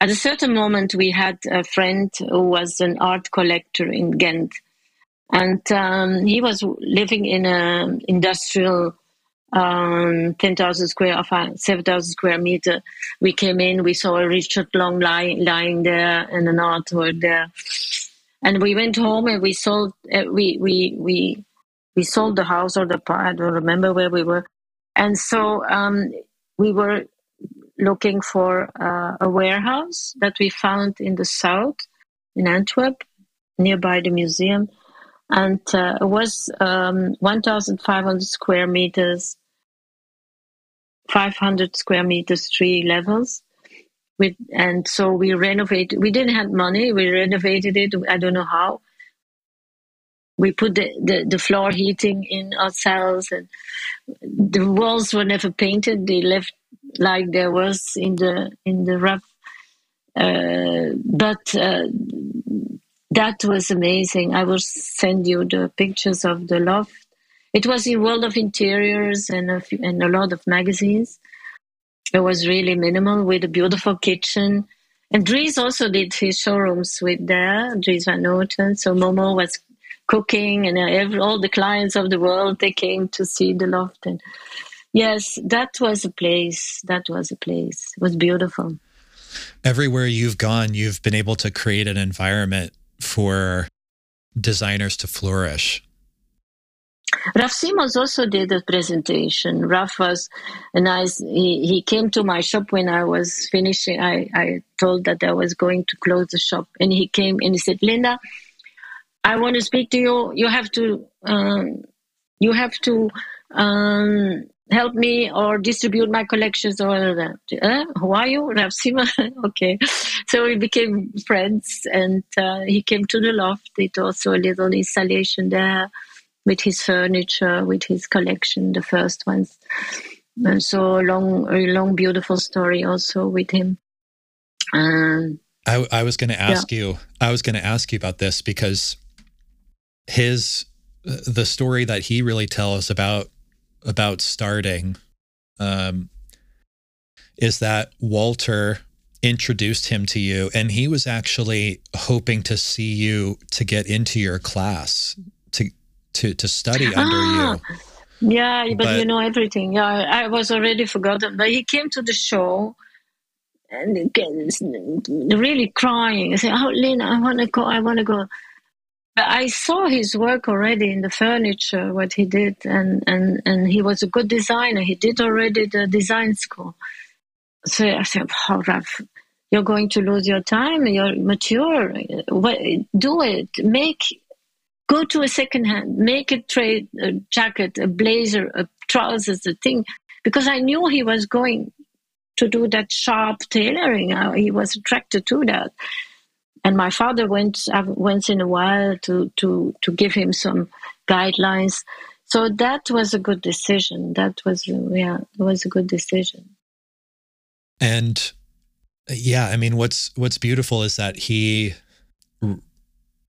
at a certain moment we had a friend who was an art collector in Ghent, and um, he was living in an industrial um, 10,000 square, uh, 7,000 square meter. We came in, we saw a Richard Long lying, lying there and an artwork there. And we went home and we sold, uh, we, we, we, we sold the house or the part, I don't remember where we were. And so um, we were looking for uh, a warehouse that we found in the south in Antwerp, nearby the museum. And uh, it was um, 1,500 square meters 500 square meters, three levels. With, and so we renovated. We didn't have money. We renovated it. I don't know how. We put the, the, the floor heating in ourselves, and the walls were never painted. They left like there was in the in the rough. Uh, but uh, that was amazing. I will send you the pictures of the loft it was in World of Interiors and a, and a lot of magazines. It was really minimal with a beautiful kitchen. And Dries also did his showrooms with there, Dries Van Noten. So Momo was cooking and every, all the clients of the world, they came to see the loft. And yes, that was a place. That was a place. It was beautiful. Everywhere you've gone, you've been able to create an environment for designers to flourish. Raf Simons also did a presentation. Raf was a nice, he, he came to my shop when I was finishing. I, I told that I was going to close the shop. And he came and he said, Linda, I want to speak to you. You have to, um, you have to um, help me or distribute my collections or that. Uh, who are you? Raf Simons? <laughs> okay. So we became friends and uh, he came to the loft. It also a little installation there with his furniture, with his collection, the first ones. And so a long, a long, beautiful story also with him. Um, I, I was going to ask yeah. you, I was going to ask you about this because his, the story that he really tells about, about starting, um, is that Walter introduced him to you and he was actually hoping to see you to get into your class to to to study under ah, you. Yeah, but, but, you know everything. Yeah, I was already forgotten. But he came to the show and again really crying. I said, "Oh, Lena, I want to go. I want to go." I saw his work already in the furniture, what he did, and and and he was a good designer. He did already the design school. So I said, "Oh, Raf, you're going to lose your time. You're mature. Do it. Make Go to a second hand, make a trade, a jacket, a blazer, a trousers, a thing, because I knew he was going to do that sharp tailoring. He was attracted to that. And my father went uh, once in a while to, to, to give him some guidelines. So that was a good decision. That was, yeah, it was a good decision. And yeah, I mean, what's, what's beautiful is that he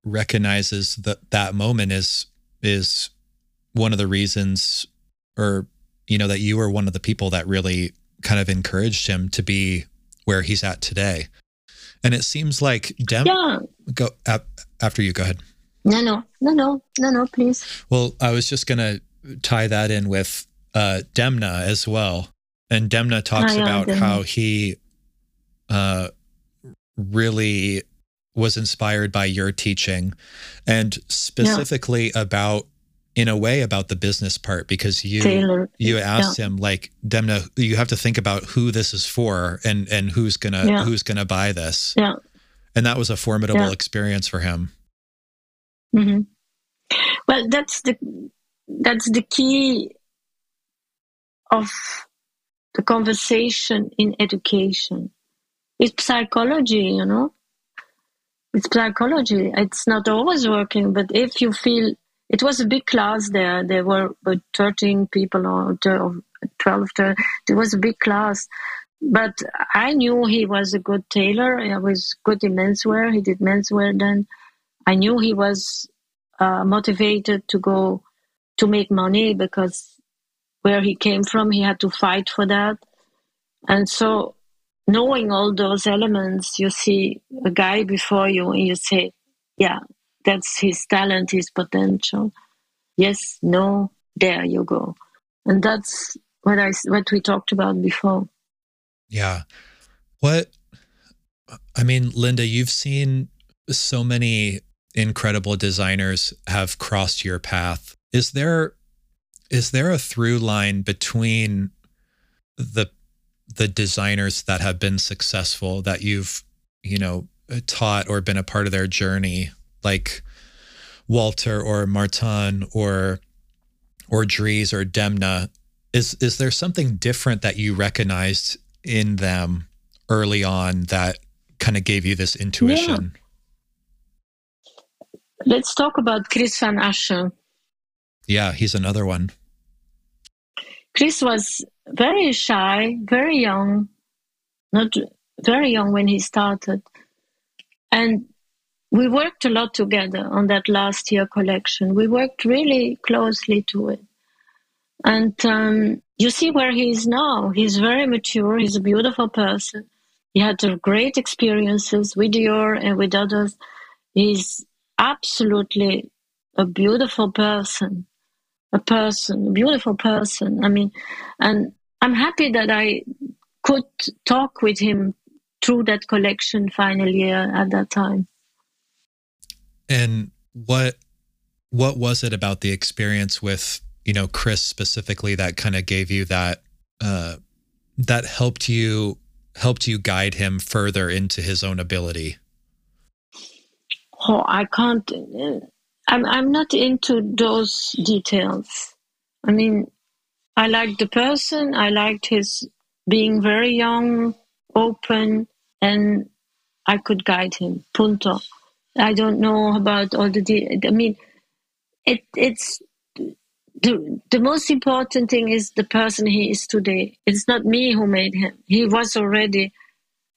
recognizes that that moment is is one of the reasons or you know that you were one of the people that really kind of encouraged him to be where he's at today and it seems like dem yeah. go after you go ahead no no no no no no please well i was just gonna tie that in with uh demna as well and demna talks yeah, about demna. how he uh really was inspired by your teaching and specifically yeah. about in a way about the business part because you Taylor. you asked yeah. him like Demna you have to think about who this is for and and who's gonna yeah. who's gonna buy this yeah and that was a formidable experience for him mm-hmm. well that's the that's the key of the conversation in education it's psychology you know it's psychology. It's not always working, but if you feel it was a big class there, there were about 13 people or 12, there was a big class. But I knew he was a good tailor. He was good in menswear. He did menswear then. I knew he was uh, motivated to go to make money because where he came from, he had to fight for that. And so, knowing all those elements, you see a guy before you and you say, yeah, that's his talent, his potential. Yes, no, there you go. And that's what I what we talked about before. Yeah. What I mean, Linda, you've seen so many incredible designers have crossed your path. Is there is there a through line between the the designers that have been successful that you've, you know, taught or been a part of their journey like Walter or Martin or or Dries or Demna is is there something different that you recognized in them early on that kind of gave you this intuition? Yeah. Let's talk about Kris Van Assche. Yeah, he's another one. Kris was very shy, very young, not very young when he started. And we worked a lot together on that last year collection. We worked really closely to it. And um, you see where he is now. He's very mature. He's a beautiful person. He had great experiences with Dior and with others. He's absolutely a beautiful person, a person, a beautiful person. I mean, and I'm happy that I could talk with him through that collection final year at that time. And what what was it about the experience with you know Kris specifically that kind of gave you that uh, that helped you helped you guide him further into his own ability? Oh, I can't. I'm I'm not into those details. I mean, I liked the person. I liked his being very young, open, and I could guide him. Punto. I don't know about all the. De- I mean, it it's the the most important thing is the person he is today. It's not me who made him. He was already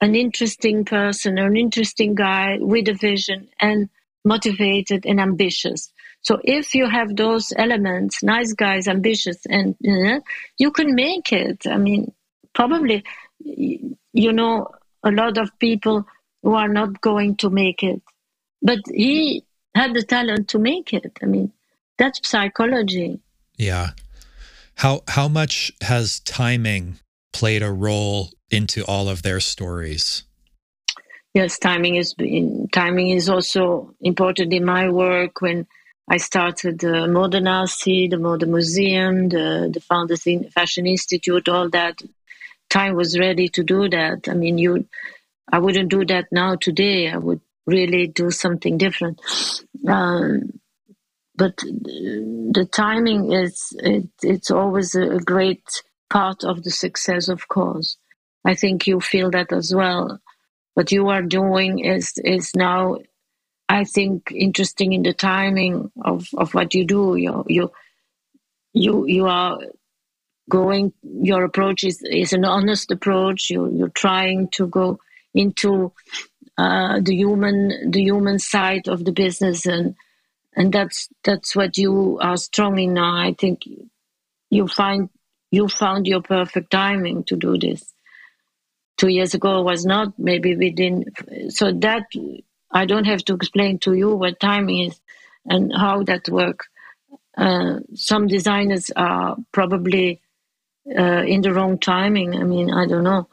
an interesting person, an interesting guy with a vision and motivated and ambitious. So if you have those elements, nice guys, ambitious, and uh, you can make it. I mean, probably, you know, a lot of people who are not going to make it, but he had the talent to make it. I mean, that's psychology. Yeah. How how much has timing played a role into all of their stories? Yes, timing is timing is also important in my work. When I started the Modern Artsy, the Modern Museum, the the Flanders Fashion Institute, all that, time was ready to do that. I mean, you, I wouldn't do that now today. I would really do something different. Um, but the timing is it, it's always a great part of the success, of course. I think you feel that as well what you are doing is is now I think interesting in the timing of, of what you do. You you you you are going your approach is, is an honest approach. You you're trying to go into uh, the human the human side of the business. And and that's that's what you are strong in now. I think you find you found your perfect timing to do this. Two years ago was not maybe within so that i don't have to explain to you what timing is and how that work. Uh, some designers are probably uh, in the wrong timing. I mean i don't know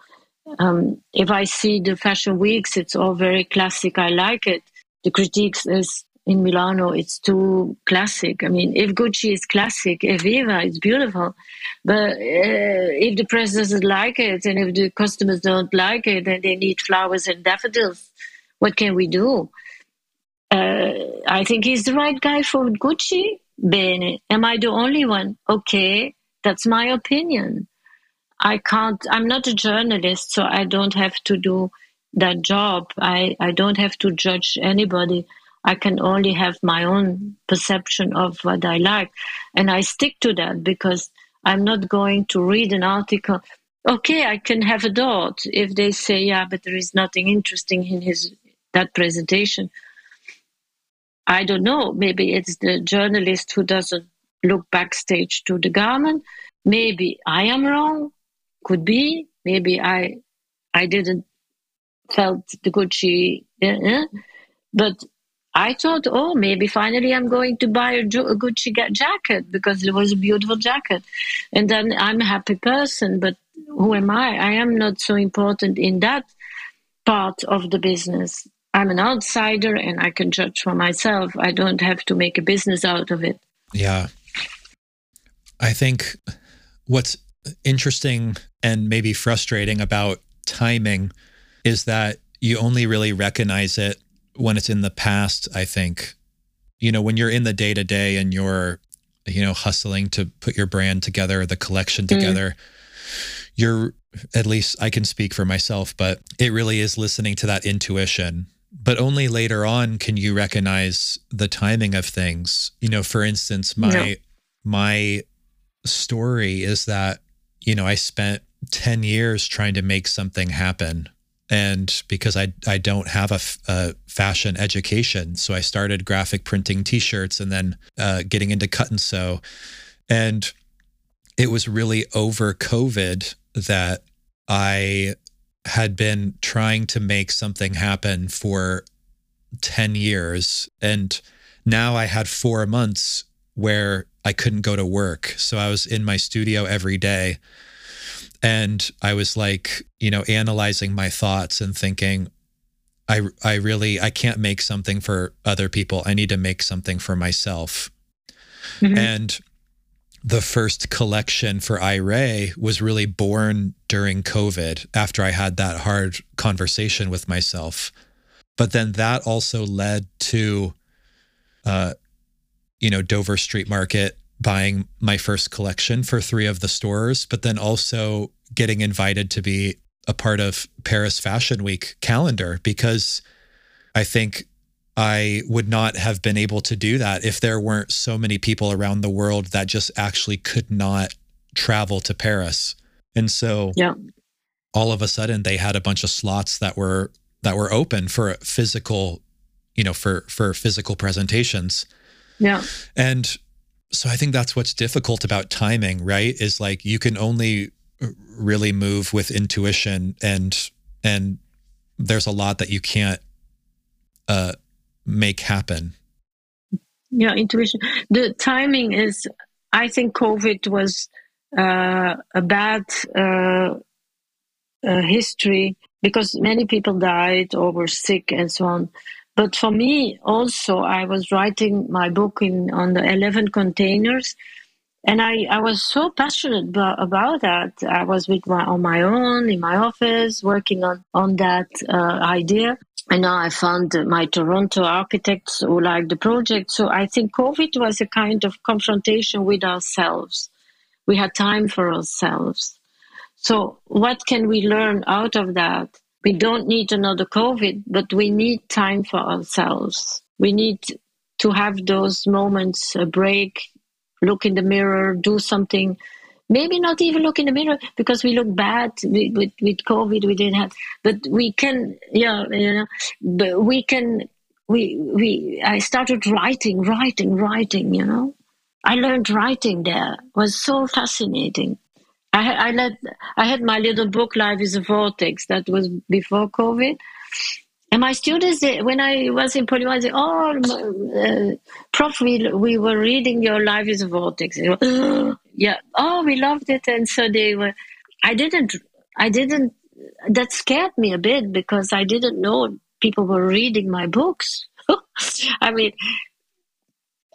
um, if i see the fashion weeks it's all very classic i like it the critiques is in Milano, it's too classic. I mean, if Gucci is classic, Eviva is beautiful, but uh, if the press doesn't like it and if the customers don't like it and they need flowers and daffodils, what can we do? Uh, I think he's the right guy for Gucci. Bene. Am I the only one? Okay, that's my opinion. I can't, I'm not a journalist, so I don't have to do that job. I, I don't have to judge anybody. I can only have my own perception of what I like. And I stick to that because I'm not going to read an article. Okay, I can have a doubt if they say, yeah, but there is nothing interesting in his that presentation. I don't know. Maybe it's the journalist who doesn't look backstage to the garment. Maybe I am wrong. Could be. Maybe I I didn't felt the Gucci, uh, but I thought, oh, maybe finally I'm going to buy a Gucci jacket because it was a beautiful jacket, and then I'm a happy person. But who am I? I am not so important in that part of the business. I'm an outsider and I can judge for myself. I don't have to make a business out of it. Yeah. I think what's interesting and maybe frustrating about timing is that you only really recognize it when it's in the past, I think. You know, when you're in the day to day and you're, you know, hustling to put your brand together, the collection mm. together, mm. you're, at least I can speak for myself, but it really is listening to that intuition. But only later on can you recognize the timing of things. You know, for instance, my, no. my story is that, you know, I spent 10 years trying to make something happen. And because I I don't have a, a, fashion education, so I started graphic printing T-shirts and then uh, getting into cut and sew, and it was really over COVID that I had been trying to make something happen for ten years, and now I had four months where I couldn't go to work, so I was in my studio every day and I was like, you know, analyzing my thoughts and thinking, I, I really, I can't make something for other people. I need to make something for myself. Mm-hmm. And the first collection for iRay was really born during COVID after I had that hard conversation with myself. But then that also led to, uh, you know, Dover Street Market buying my first collection for three of the stores, but then also getting invited to be a part of Paris Fashion Week calendar because I think I would not have been able to do that if there weren't so many people around the world that just actually could not travel to Paris. And so yeah. all of a sudden they had a bunch of slots that were that were open for physical, you know, for for physical presentations. Yeah. And so I think that's what's difficult about timing, right? Is like you can only really move with intuition and and there's a lot that you can't uh make happen. Yeah, intuition. The timing is I think COVID was uh, a bad uh, uh, history because many people died or were sick and so on. But for me, also, I was writing my book in on the eleven containers, and I, I was so passionate about, that. I was with my on my own in my office working on on that uh, idea. And now I found my Toronto architects who liked the project. So I think COVID was a kind of confrontation with ourselves. We had time for ourselves. So what can we learn out of that? We don't need another COVID, but we need time for ourselves. We need to have those moments, a break, look in the mirror, do something. Maybe not even look in the mirror because we look bad with, with, COVID. We didn't have, but we can, yeah, you know, but we can, we, we, I started writing, writing, writing, you know. I learned writing there. It was so fascinating. I, I I had my little book Life is a Vortex that was before COVID. And my students, when I was in Polimoda, they oh, uh, Prof, we, we were reading your Life is a Vortex. Were, yeah, oh, we loved it. And so they were, I didn't, I didn't, that scared me a bit because I didn't know people were reading my books. <laughs> I mean,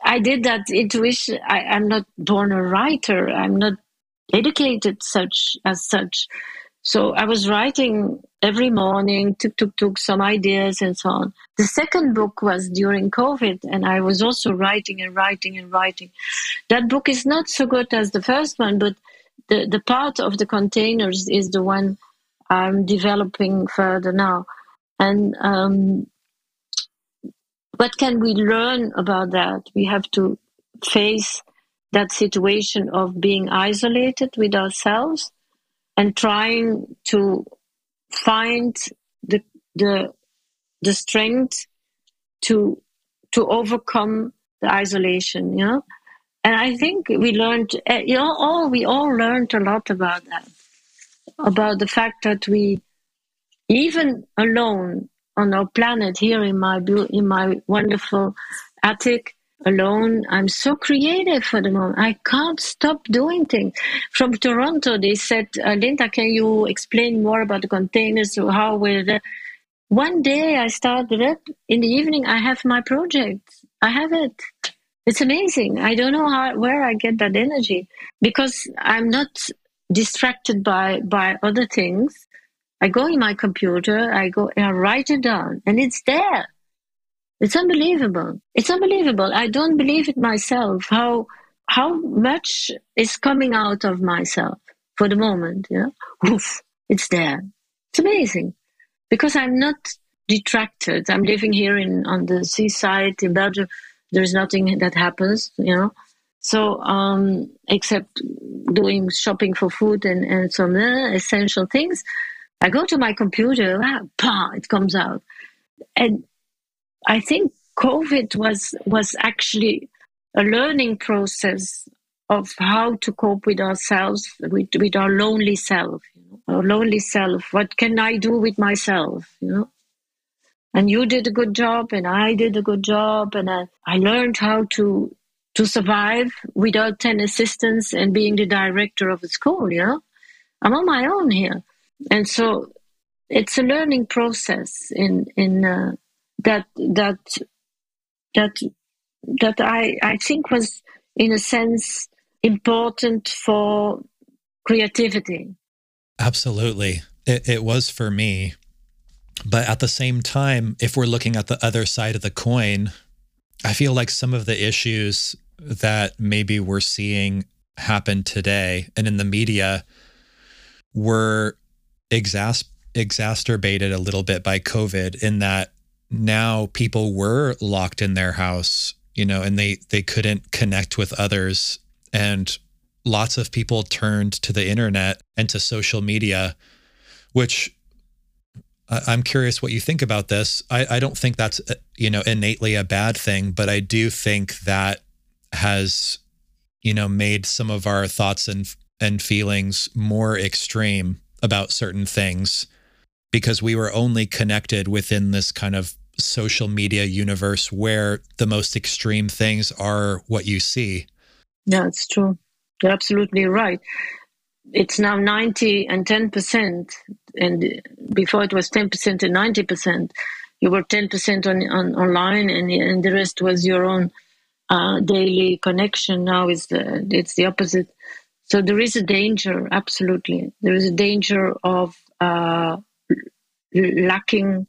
I did that intuition. I, I'm not born a writer. I'm not educated such as such. So I was writing every morning, took, took, took some ideas and so on. The second book was during COVID, and I was also writing and writing and writing. That book is not so good as the first one, but the, the part of the containers is the one I'm developing further now. And um, what can we learn about that? We have to face that situation of being isolated with ourselves and trying to find the the the strength to to overcome the isolation know? And i think we learned eh, you know all we all learned a lot about that about the fact that we, even alone on our planet here in my in my wonderful attic, alone. I'm so creative for the moment. I can't stop doing things. From Toronto, they said, Linda, can you explain more about the containers? How will the... One day I started it. In the evening, I have my project. I have it. It's amazing. I don't know how where I get that energy because I'm not distracted by by other things. I go in my computer, I go and I write it down, and it's there. It's unbelievable. It's unbelievable. I don't believe it myself. How how much is coming out of myself for the moment? Yeah, Oof, it's there. It's amazing because I'm not detracted. I'm living here in on the seaside in Belgium. There's nothing that happens, you know. So um, except doing shopping for food and, and some uh, essential things, I go to my computer. Ah, bah, it comes out, and I think COVID was was actually a learning process of how to cope with ourselves, with, with our lonely self, you know, our lonely self. What can I do with myself, you know? And you did a good job, and I did a good job, and I, I learned how to to survive without ten assistants and being the director of a school. You know, I'm on my own here, and so it's a learning process in in uh, that that that that I I think was in a sense important for creativity. Absolutely. It, it was for me. But at the same time, if we're looking at the other side of the coin, I feel like some of the issues that maybe we're seeing happen today and in the media were exas- exacerbated a little bit by COVID in that now people were locked in their house, you know, and they they couldn't connect with others and lots of people turned to the internet and to social media, which I'm curious what you think about this. I, I don't think that's uh, you know innately a bad thing, but I do think that has you know made some of our thoughts and and feelings more extreme about certain things because we were only connected within this kind of social media universe where the most extreme things are what you see. Yeah, it's true. You're absolutely right. It's now 90 and 10%. And before it was 10% and 90%. You were 10% on, on online and, and the rest was your own uh, daily connection. Now it's the, it's the opposite. So there is a danger, absolutely. There is a danger of uh, lacking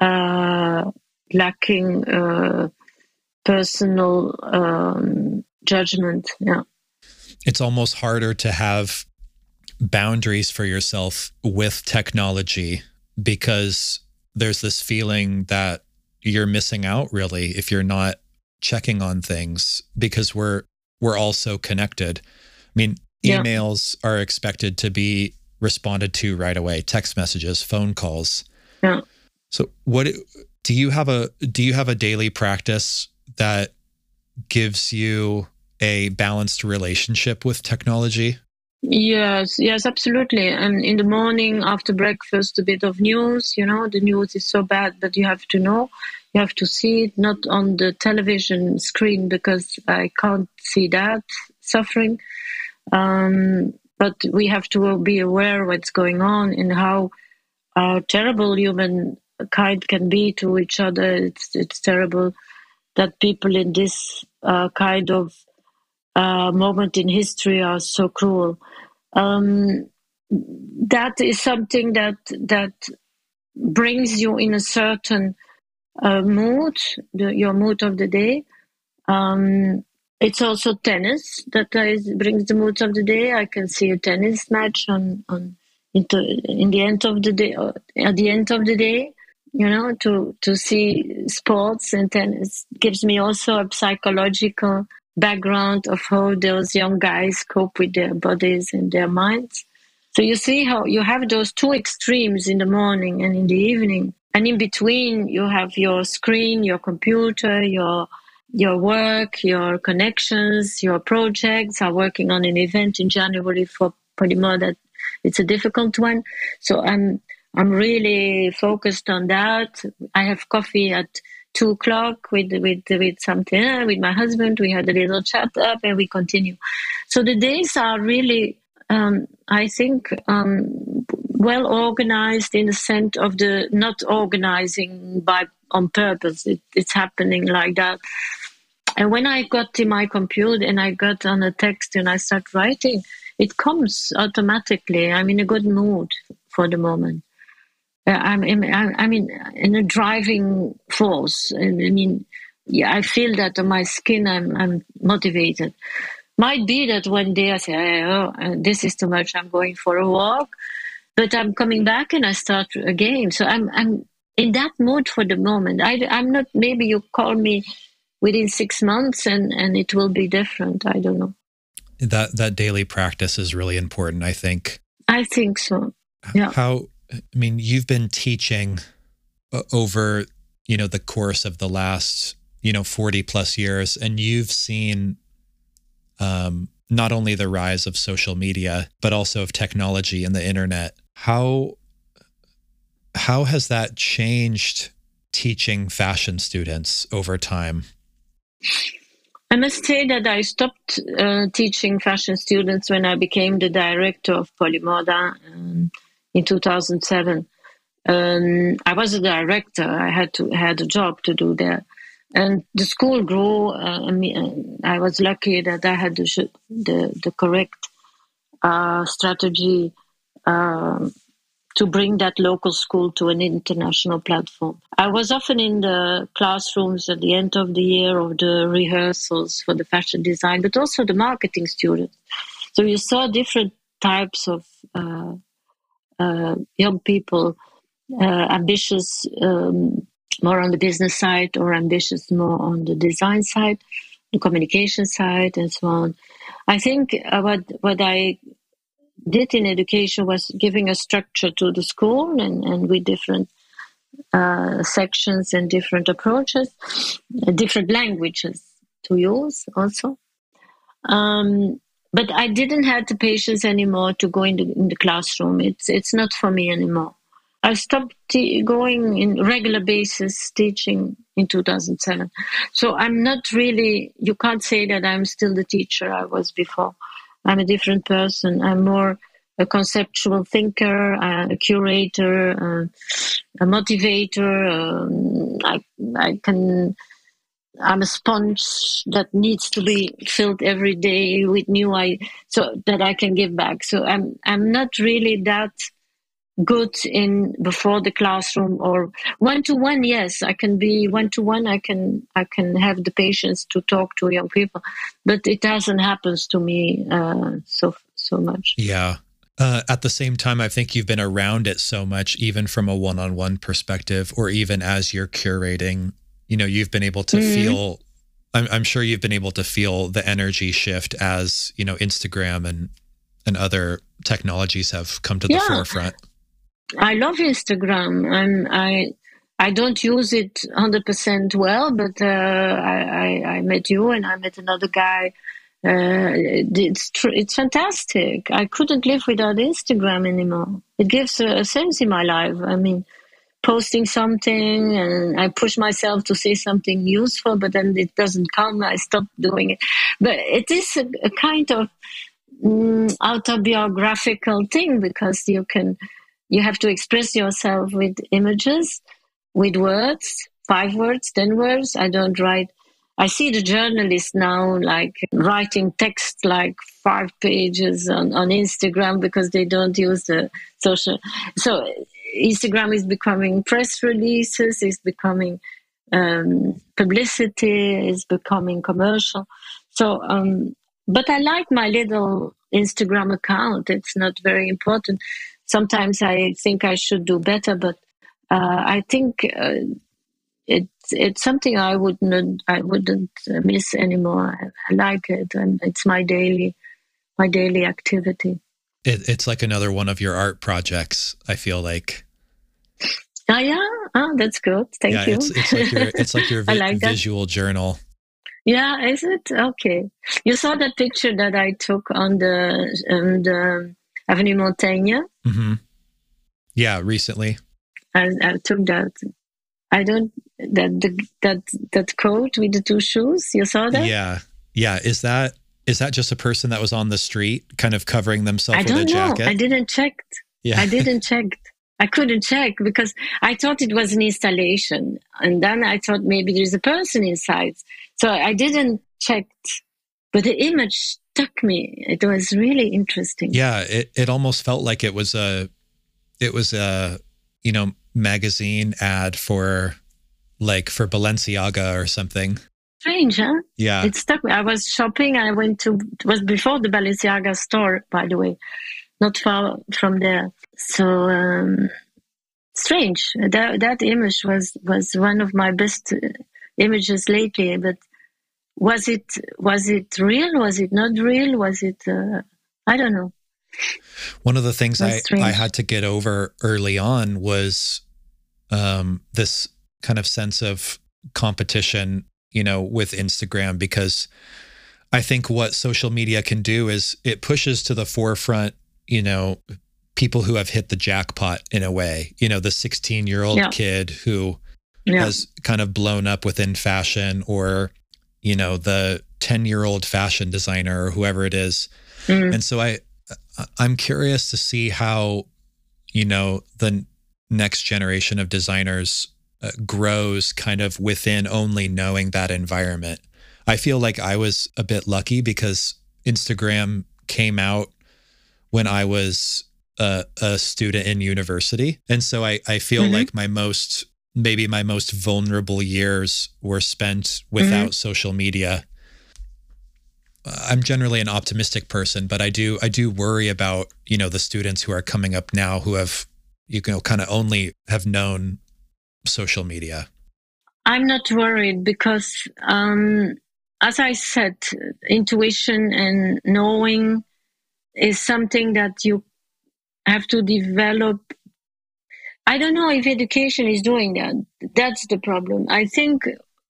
uh, lacking uh, personal um, judgment. Yeah, it's almost harder to have boundaries for yourself with technology because there's this feeling that you're missing out really if you're not checking on things because we're we're all so connected. I mean, emails are expected to be responded to right away, text messages, phone calls. Yeah. So what do you have a do you have a daily practice that gives you a balanced relationship with technology? Yes, yes, absolutely. And in the morning after breakfast, a bit of news. You know, the news is so bad that you have to know, you have to see it, not on the television screen because I can't see that suffering. Um, but we have to be aware what's going on and how uh, terrible human kind can be to each other. It's it's terrible that people in this uh, kind of uh, moment in history are so cruel. Um, that is something that that brings you in a certain uh, mood, the, your mood of the day. Um, it's also tennis that is, brings the mood of the day. I can see a tennis match on on into in the end of the day uh, at the end of the day you know, to, to see sports and tennis gives me also a psychological background of how those young guys cope with their bodies and their minds. So you see how you have those two extremes in the morning and in the evening. And in between, you have your screen, your computer, your your work, your connections, your projects. I'm working on an event in January for Polimoda that it's a difficult one. So I'm I'm really focused on that. I have coffee at two o'clock with with with something with my husband. We had a little chat up and we continue. So the days are really, um, I think, um, well organized in the sense of the not organizing by on purpose. It, it's happening like that. And when I got to my computer and I got on a text and I start writing, it comes automatically. I'm in a good mood for the moment. Uh, I'm, in, I'm in, in a driving force. I mean, yeah, I feel that on my skin. I'm, I'm motivated. Might be that one day I say, oh, uh, this is too much. I'm going for a walk, but I'm coming back and I start again. So I'm, I'm in that mood for the moment. I, I'm not. Maybe you call me within six months and and it will be different. I don't know. That that daily practice is really important i think. I think so. Yeah. How i mean you've been teaching over you know the course of the last you know 40 plus years and you've seen um not only the rise of social media but also of technology and the internet. How how has that changed teaching fashion students over time I must say that I stopped uh, teaching fashion students when I became the director of Polimoda um, in 2007. Um, I was a director. I had to had a job to do there, and the school grew. Uh, I, mean, I was lucky that I had the the, the correct uh, strategy um, to bring that local school to an international platform. I was often in the classrooms at the end of the year of the rehearsals for the fashion design, but also the marketing students. So you saw different types of uh, uh, young people, uh, ambitious um, more on the business side or ambitious more on the design side, the communication side, and so on. I think uh, what what I did in education was giving a structure to the school and, and with different uh, sections and different approaches, uh, different languages to use also. Um, but I didn't have the patience anymore to go in the, in the classroom. It's it's not for me anymore. I stopped going in regular basis teaching in 2007. So I'm not really. You can't say that I'm still the teacher I was before. I'm a different person. I'm more a conceptual thinker, a curator, a motivator. Um, I, I can. I'm a sponge that needs to be filled every day with new I so that I can give back. So I'm I'm not really that good in before the classroom or one to one yes i can be one to one i can i can have the patience to talk to young people but it doesn't happen to me uh, so so much yeah uh, at the same time i think you've been around it so much even from a one-on-one perspective or even as you're curating you know you've been able to mm-hmm. feel I'm, I'm sure you've been able to feel the energy shift as you know instagram and and other technologies have come to the yeah. forefront I love Instagram. I'm, I I don't use it hundred percent well, but uh, I, I, I met you and I met another guy. Uh, it's tr- it's fantastic. I couldn't live without Instagram anymore. It gives a, a sense in my life. I mean, posting something and I push myself to say something useful, but then it doesn't come. I stop doing it. But it is a, a kind of mm, autobiographical thing because you can you have to express yourself with images, with words, five words, ten words. I don't write. I see the journalists now like writing text like five pages on, on Instagram because they don't use the social. So Instagram is becoming press releases, is becoming um, publicity, is becoming commercial. So, um, but I like my little Instagram account. It's not very important sometimes I think I should do better, but uh, I think uh, it's it's something I wouldn't I wouldn't miss anymore. I, I like it, and it's my daily my daily activity. It, it's like another one of your art projects. I feel like. Oh yeah, oh, that's good. Thank yeah, you. It's, it's like your it's like your <laughs> vi- like visual journal. Yeah, is it okay? You saw that picture that I took on the on the Avenue Montaigne. Mm-hmm. Yeah, recently. I, I took that. I don't that the, that that coat with the two shoes. You saw that? Yeah, yeah. Is that is that just a person that was on the street, kind of covering themselves with a jacket? Know. I didn't check. Yeah, I <laughs> didn't check. I couldn't check because I thought it was an installation, and then I thought maybe there's a person inside. So I didn't check, but the image stuck me. It was really interesting. Yeah, it it almost felt like it was a, it was a, you know, magazine ad for like for Balenciaga or something. Strange, huh? Yeah. It stuck me. I was shopping. I went to, it was before the Balenciaga store, by the way, not far from there. So, um, strange. That, that image was, was one of my best uh, images lately, but was it, was it real? Was it not real? Was it, uh, I don't know. One of the things I, I had to get over early on was um, this kind of sense of competition, you know, with Instagram, because I think what social media can do is it pushes to the forefront, you know, people who have hit the jackpot in a way, you know, the 16 year old yeah. kid who yeah. has kind of blown up within fashion or, you know, the 10 year old fashion designer or whoever it is. Mm. And so I, I'm curious to see how, you know, the next generation of designers uh, grows kind of within only knowing that environment. I feel like I was a bit lucky because Instagram came out when I was a, a student in university. And so I, I feel mm-hmm. like my most, maybe my most vulnerable years were spent without mm-hmm. social media. I'm generally an optimistic person, but I do I do worry about you know the students who are coming up now who have you know kind of only have known social media? I'm not worried because, um, as I said, intuition and knowing is something that you have to develop. I don't know if education is doing that. That's the problem. I think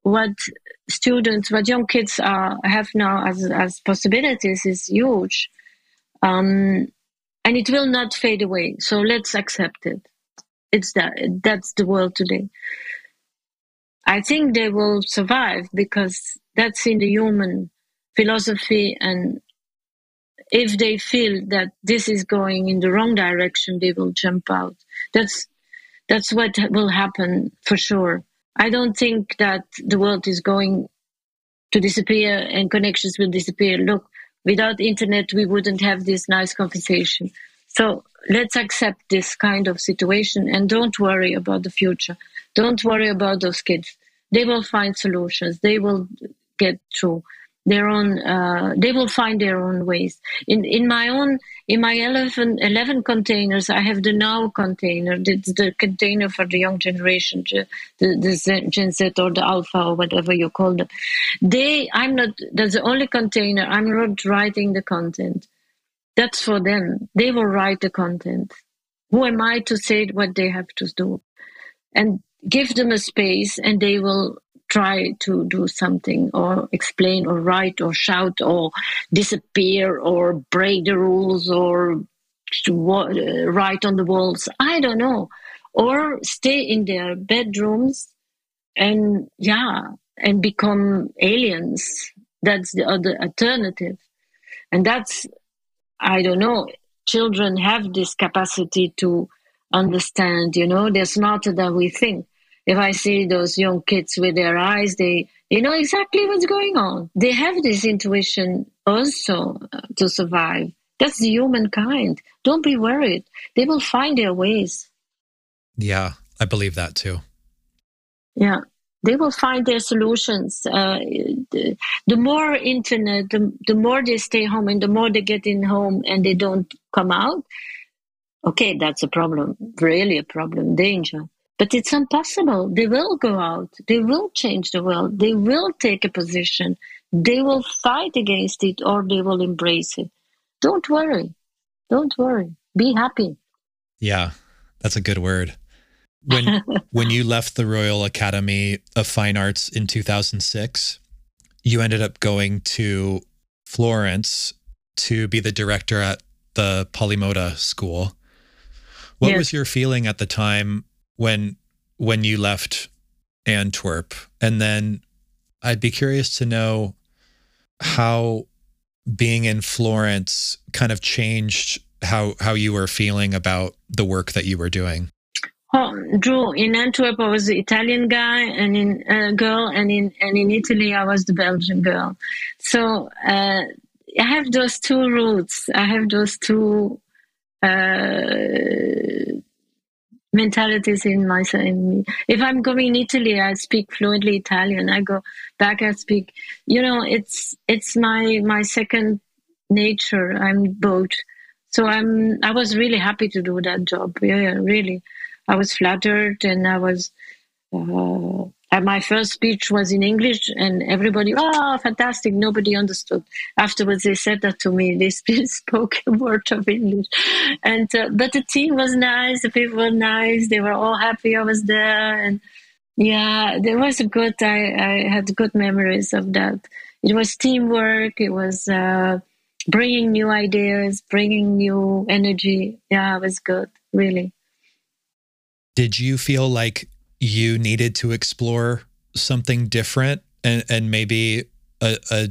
what students, what young kids are, have now as, as possibilities is huge. Um, and it will not fade away. So let's accept it it's that that's the world today. I think they will survive because that's in the human philosophy and if they feel that this is going in the wrong direction they will jump out that's that's what will happen for sure i don't think that the world is going to disappear and connections will disappear look without internet we wouldn't have this nice conversation so let's accept this kind of situation and don't worry about the future. Don't worry about those kids. They will find solutions. They will get through their own uh, they will find their own ways in in my own in my 11, 11 containers i have the now container the, the container for the young generation the, the gen z or the alpha or whatever you call them they i'm not that's the only container i'm not writing the content that's for them. They will write the content. Who am I to say what they have to do? And give them a space and they will try to do something or explain or write or shout or disappear or break the rules or uh, write on the walls. I don't know. Or stay in their bedrooms and, yeah, and become aliens. That's the other alternative. And that's I don't know, children have this capacity to understand, you know, they're smarter than we think. If I see those young kids with their eyes, they, you know exactly what's going on. They have this intuition also uh, to survive. That's the humankind. Don't be worried. They will find their ways. Yeah, I believe that too. Yeah they will find their solutions. Uh, the, the, more internet, the, the more they stay home and the more they get in home and they don't come out. Okay, that's a problem, really a problem, danger. But it's impossible. They will go out. They will change the world. They will take a position. They will fight against it or they will embrace it. Don't worry. Don't worry. Be happy. Yeah, that's a good word when <laughs> when you left the Royal Academy of Fine Arts in 2006, you ended up going to Florence to be the director at the Polimoda school. What yes. was your feeling at the time when when you left Antwerp? And then I'd be curious to know how being in Florence kind of changed how how you were feeling about the work that you were doing. Oh, Drew, in Antwerp, I was the Italian guy and in uh, girl, and in and in Italy, I was the Belgian girl. So uh, I have those two roots. I have those two uh, mentalities in myself. In me. If I'm going in Italy, I speak fluently Italian. I go back, I speak. You know, it's it's my my second nature. I'm both. So I'm. I was really happy to do that job. Yeah, really. I was flattered, and I was. Uh, and my first speech was in English, and everybody, oh, fantastic! Nobody understood. Afterwards, they said that to me. <laughs> They spoke a word of English, and uh, but the team was nice. The people were nice. They were all happy I was there, and yeah, there was a good. I I had good memories of that. It was teamwork. It was uh, bringing new ideas, bringing new energy. Yeah, it was good. Really. Did you feel like you needed to explore something different and, and maybe a, a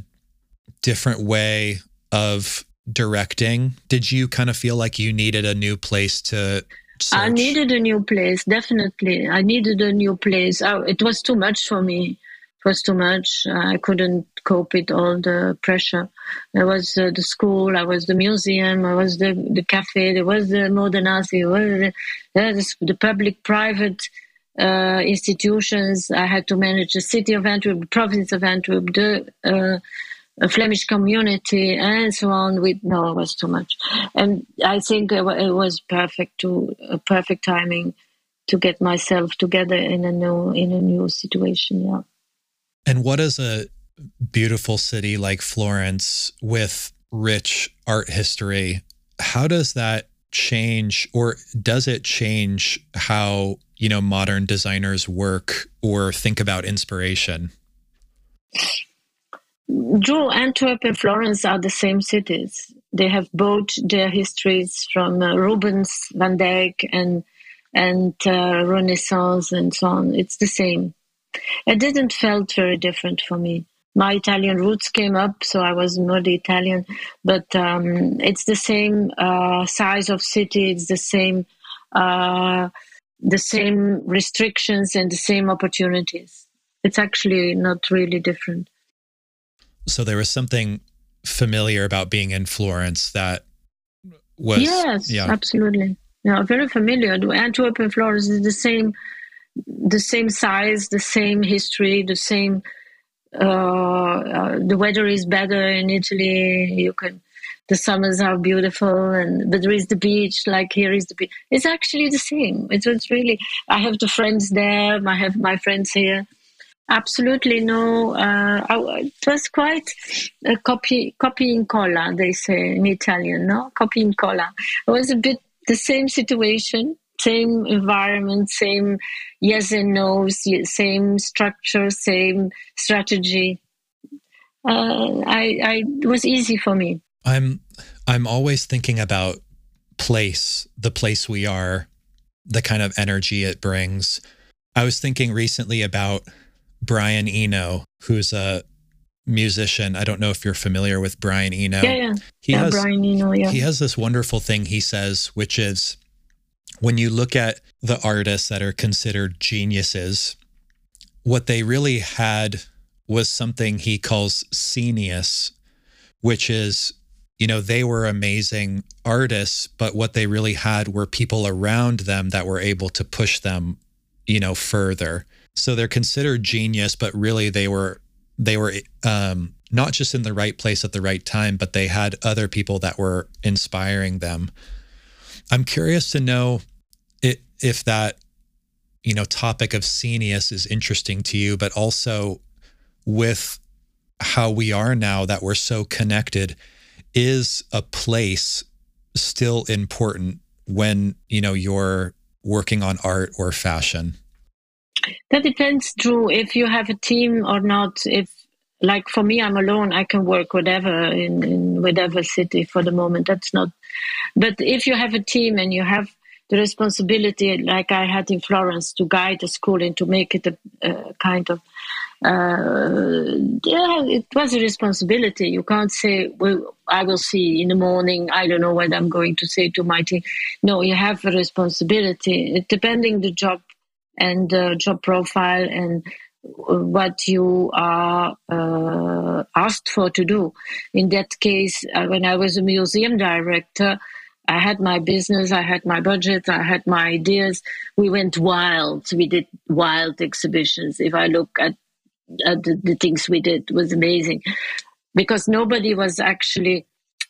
different way of directing? Did you kind of feel like you needed a new place to Search. I needed a new place, definitely. I needed a new place. Oh, it was too much for me. It was too much. I couldn't cope with all the pressure. There was uh, the school, I was the museum, I was the, the cafe, there was the modern art, there was the, the public private uh, institutions. I had to manage the city of Antwerp, the province of Antwerp, the uh, Flemish community, and so on. With no, it was too much, and I think it was perfect to uh, perfect timing to get myself together in a new in a new situation. Yeah. And what is a beautiful city like Florence with rich art history? How does that change, or does it change how you know modern designers work or think about inspiration Drew, Antwerp and Florence are the same cities. They have both their histories from uh, Rubens, Van Dyck, and and uh, Renaissance and so on. It's the same. It didn't felt very different for me. My Italian roots came up, so I was more Italian. But um, it's the same uh, size of city. It's the same uh, the same restrictions and the same opportunities. It's actually not really different. So there was something familiar about being in Florence that was yes, yeah. absolutely, yeah, very familiar. Antwerp and Florence is the same, the same size, the same history, the same. Uh, the weather is better in Italy. You can the summers are beautiful and but there is the beach like here is the beach it's actually the same. It was really i have the friends there i have my friends here. Absolutely no uh, it was quite a copy copy in cola they say in italian no? Copy in cola. It was a bit the same situation same environment same yes and no's same structure same strategy uh, I, I, it was easy for me I'm I'm always thinking about place, the place we are, the kind of energy it brings. I was thinking recently about Brian Eno, who's a musician. I don't know if you're familiar with Brian Eno. Yeah, yeah. He yeah, has, Brian Eno, yeah. He has this wonderful thing he says, which is when you look at the artists that are considered geniuses, what they really had was something he calls scenius, which is you know, they were amazing artists, but what they really had were people around them that were able to push them, you know, further. So they're considered genius, but really they were they were um, not just in the right place at the right time, but they had other people that were inspiring them. I'm curious to know it, if that you know topic of scenius is interesting to you, but also with how we are now that we're so connected is a place still important when you know you're working on art or fashion? That depends drew if you have a team or not if like for me, I'm alone. I can work whatever in, in whatever city for the moment. That's not. But if you have a team and you have the responsibility, like I had in Florence, to guide the school and to make it a, a kind of uh, yeah, it was a responsibility. You can't say, well, I will see in the morning. I don't know what I'm going to say to my team. No, you have a responsibility. It, depending the job and the job profile and what you are uh, asked for to do. In that case, uh, when I was a museum director, I had my business, I had my budget, I had my ideas. We went wild. We did wild exhibitions. If I look at, at the, the, things we did, was amazing because nobody was actually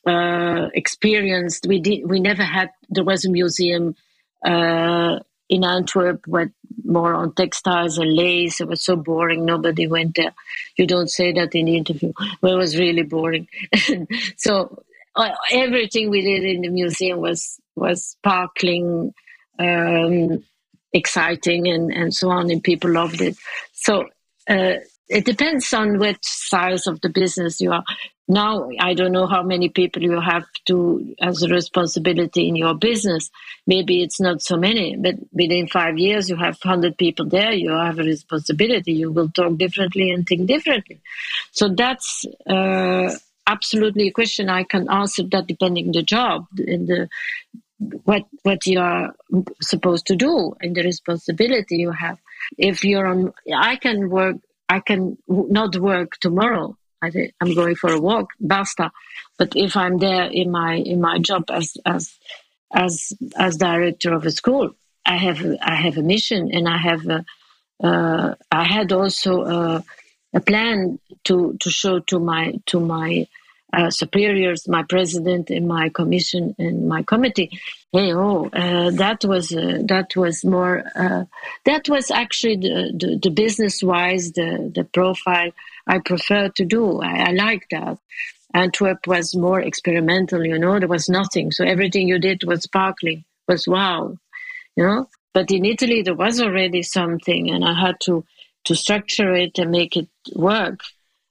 uh, experienced. We did. We never had. There was a museum uh, in Antwerp went more on textiles and lace. It was so boring. Nobody went there. You don't say that in the interview. <laughs> It was really boring. <laughs> so uh, everything we did in the museum was was sparkling, um, exciting, and and so on, and people loved it. So. Uh, it depends on which size of the business you are now i don't know how many people you have to as a responsibility in your business. Maybe it's not so many but within five years you have 100 people there you have a responsibility you will talk differently and think differently. So that's uh, absolutely a question i can answer that depending the job and the what what you are supposed to do and the responsibility you have. If you're on i can work i can not work tomorrow I say I'm going for a walk, basta. But if I'm there in my in my job as as as as director of a school, I have I have a mission, and I have a, uh, I had also a, a, plan to to show to my to my uh, superiors, my president, and my commission and my committee. Hey, oh, uh, that was uh, that was more uh, that was actually the the, the business wise the the profile I prefer to do. I, I like that. Antwerp was more experimental, you know, there was nothing. So everything you did was sparkling, was wow, you know. But in Italy, there was already something, and I had to to structure it and make it work.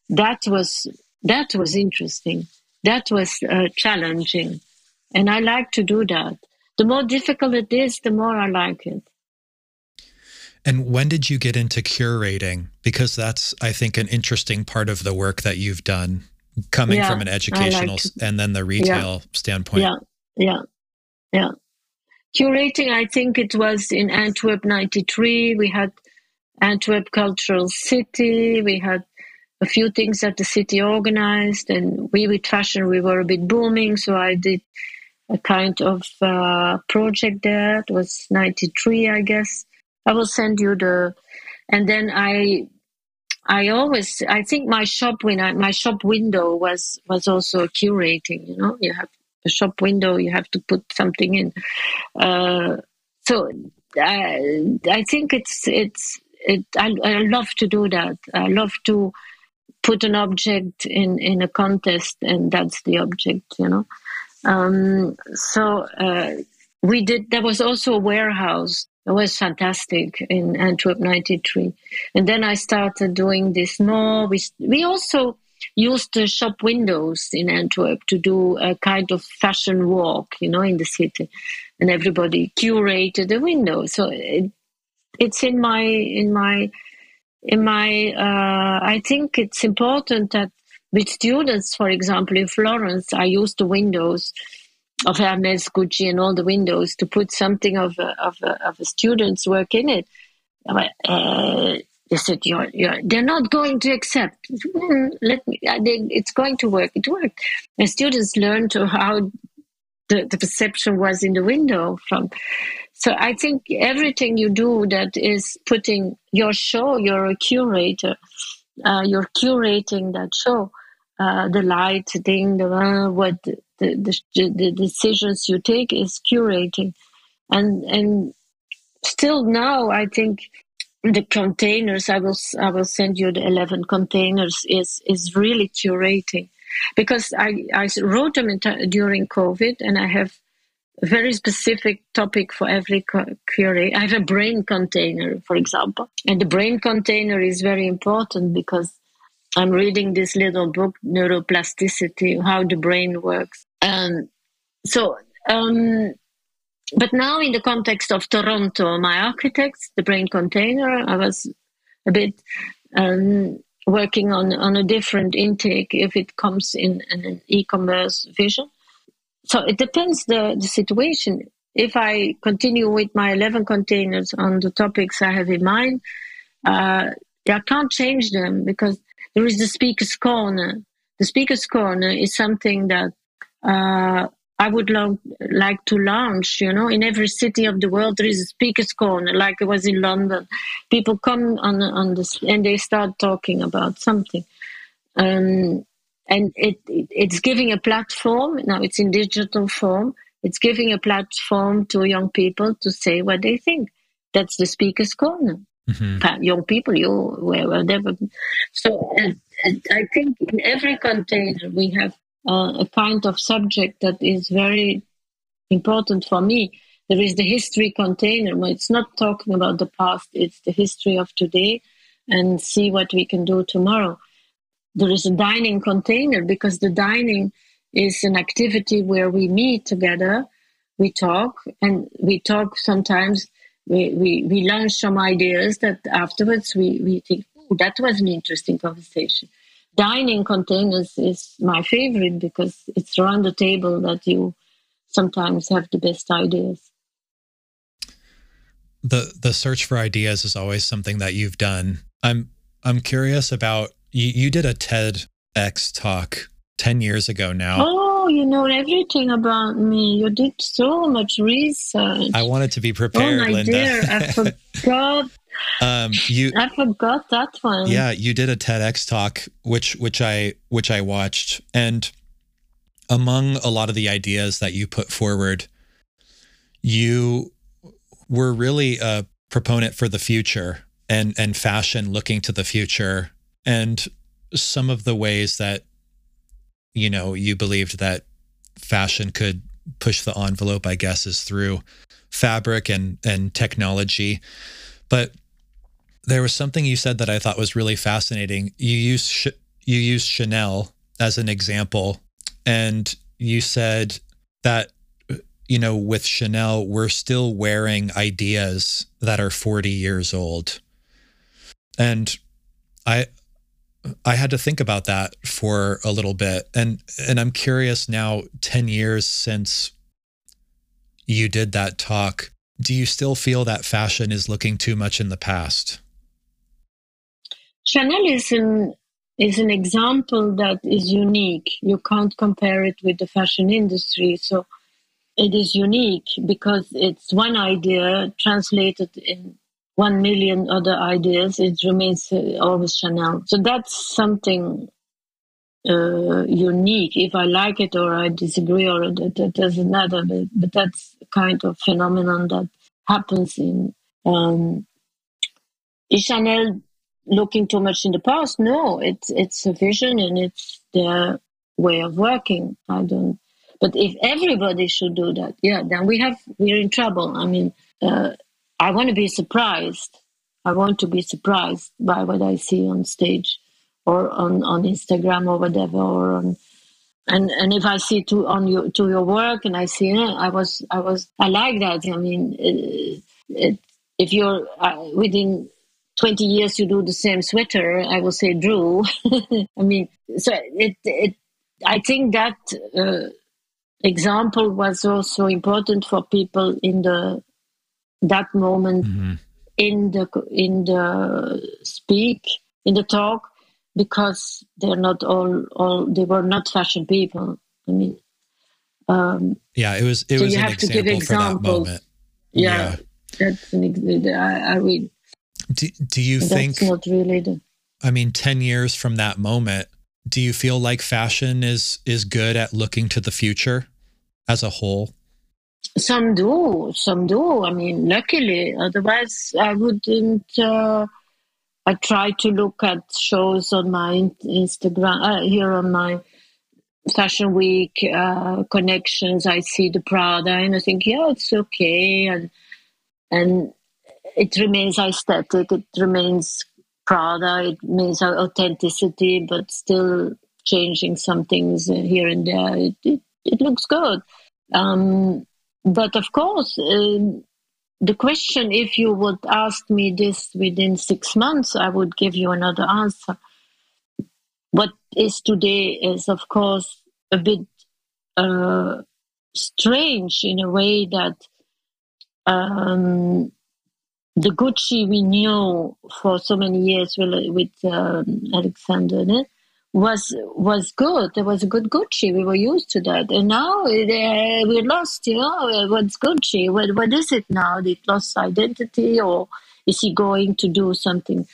That was that was interesting. That was uh, challenging, and I like to do that. The more difficult it is, the more I like it. And when did you get into curating? Because that's, I think, an interesting part of the work that you've done, coming yeah, from an educational like and then the retail yeah, standpoint. Yeah, yeah, yeah. Curating, I think it was in Antwerp 93. We had Antwerp Cultural City. We had a few things that the city organized, and we with fashion, we were a bit booming. So I did a kind of uh, project there. It was 93, I guess I will send you the, and then I, I always, I think my shop I, my shop window was was also curating. You know, you have a shop window, you have to put something in. Uh, so I, I think it's it's it. I, I love to do that. I love to put an object in in a contest, and that's the object. You know. Um, so uh, we did. There was also a warehouse it was fantastic in Antwerp 93. And then I started doing this more. We, we also used the shop windows in Antwerp to do a kind of fashion walk, you know, in the city. And everybody curated the window. So it, it's in my, in my, in my, uh, I think it's important that with students, for example, in Florence, I used the windows of Hermes, Gucci, and all the windows to put something of a, of a, of a student's work in it. Uh, they said, you're, you're, they're not going to accept. Let me, uh, it's going to work. It worked. And students learned how the, the perception was in the window from. So I think everything you do that is putting your show, you're a curator, uh, you're curating that show. Uh, the light thing, the uh, what the, the, the decisions you take is curating, and and still now I think the containers I will I will send you the eleven containers is is really curating. Because I I wrote them t- during COVID and I have a very specific topic for every curate. I have a brain container, for example, and the brain container is very important because I'm reading this little book, Neuroplasticity, how the brain works. Um, so, um, but now in the context of Toronto, my architects, the brain container, I was a bit um, working on, on a different intake if it comes in, in an e-commerce vision. So it depends the, the situation. If I continue with my 11 containers on the topics I have in mind, uh, I can't change them because there is the speaker's corner. The speaker's corner is something that uh, I would lo- like to launch. You know, in every city of the world, there is a speaker's corner, like it was in London. People come on on this and they start talking about something, um, and it, it it's giving a platform. Now it's in digital form. It's giving a platform to young people to say what they think. That's the speaker's corner mm-hmm. young people, you whatever. So and I think in every container we have uh, a kind of subject that is very important for me. There is the history container where it's not talking about the past, it's the history of today and see what we can do tomorrow. There is a dining container because the dining is an activity where we meet together, we talk, and we talk sometimes we, we, we launch some ideas that afterwards we, we think, oh, that was an interesting conversation. Dining containers is my favorite because it's around the table that you sometimes have the best ideas. The the search for ideas is always something that you've done. I'm I'm curious about you, you did a TEDx talk 10 years ago now. Oh you know everything about me. You did so much research. I wanted to be prepared, oh, my Linda. Dear, I <laughs> forgot. um, you, I forgot that one. Yeah, you did a TEDx talk, which which I which I watched, and among a lot of the ideas that you put forward, you were really a proponent for the future and and fashion looking to the future and some of the ways that you know, you believed that fashion could push the envelope, I guess, is through fabric and and technology. But there was something you said that I thought was really fascinating. You used you used Chanel as an example, and you said that you know with Chanel we're still wearing ideas that are 40 years old. And I I had to think about that for a little bit. And and I'm curious now 10 years since you did that talk, do you still feel that fashion is looking too much in the past? Chanel is an is an example that is unique. You can't compare it with the fashion industry. So it is unique because it's one idea translated in one million other ideas, it remains uh, always Chanel. So that's something uh, unique. If I like it or I disagree or that, that doesn't matter, but, but that's kind of phenomenon that happens in. Um, is Chanel looking too much in the past? No, it's it's a vision and it's their way of working. I don't. But if everybody should do that, yeah, then we have we're in trouble. I mean, uh, I want to be surprised. I want to be surprised by what I see on stage or on, on Instagram or whatever or on and and if I see to on your to your work and I see it, I was I was I like that. I mean, it, it, if you're uh, within 20 years you do the same sweater, I will say Drew. <laughs> I mean, so it it I think that uh, example was also important for people in the that moment mm-hmm. in the in the speak in the talk because they're not all all they were not fashion people. I mean, um, yeah, it was it so was you an have to give examples. Yeah, yeah, that's an I, I read. Do, do you think not really the, I mean, ten years from that moment, do you feel like fashion is is good at looking to the future as a whole? Some do, some do. I mean, luckily, otherwise I wouldn't. Uh, I try to look at shows on my Instagram uh, here on my Fashion Week uh, connections. I see the Prada and I think, yeah, it's okay, and and it remains aesthetic. It remains Prada. It means authenticity, but still changing some things here and there. It, it, it looks good. Um, but of course, uh, the question if you would ask me this within six months, I would give you another answer. What is today is, of course, a bit uh, strange in a way that um, the Gucci we knew for so many years with, with um, Alexander was was good. There was a good Gucci. We were used to that, and now uh, we're lost. You know, what's Gucci? What what is it now? It lost identity, or is he going to do something?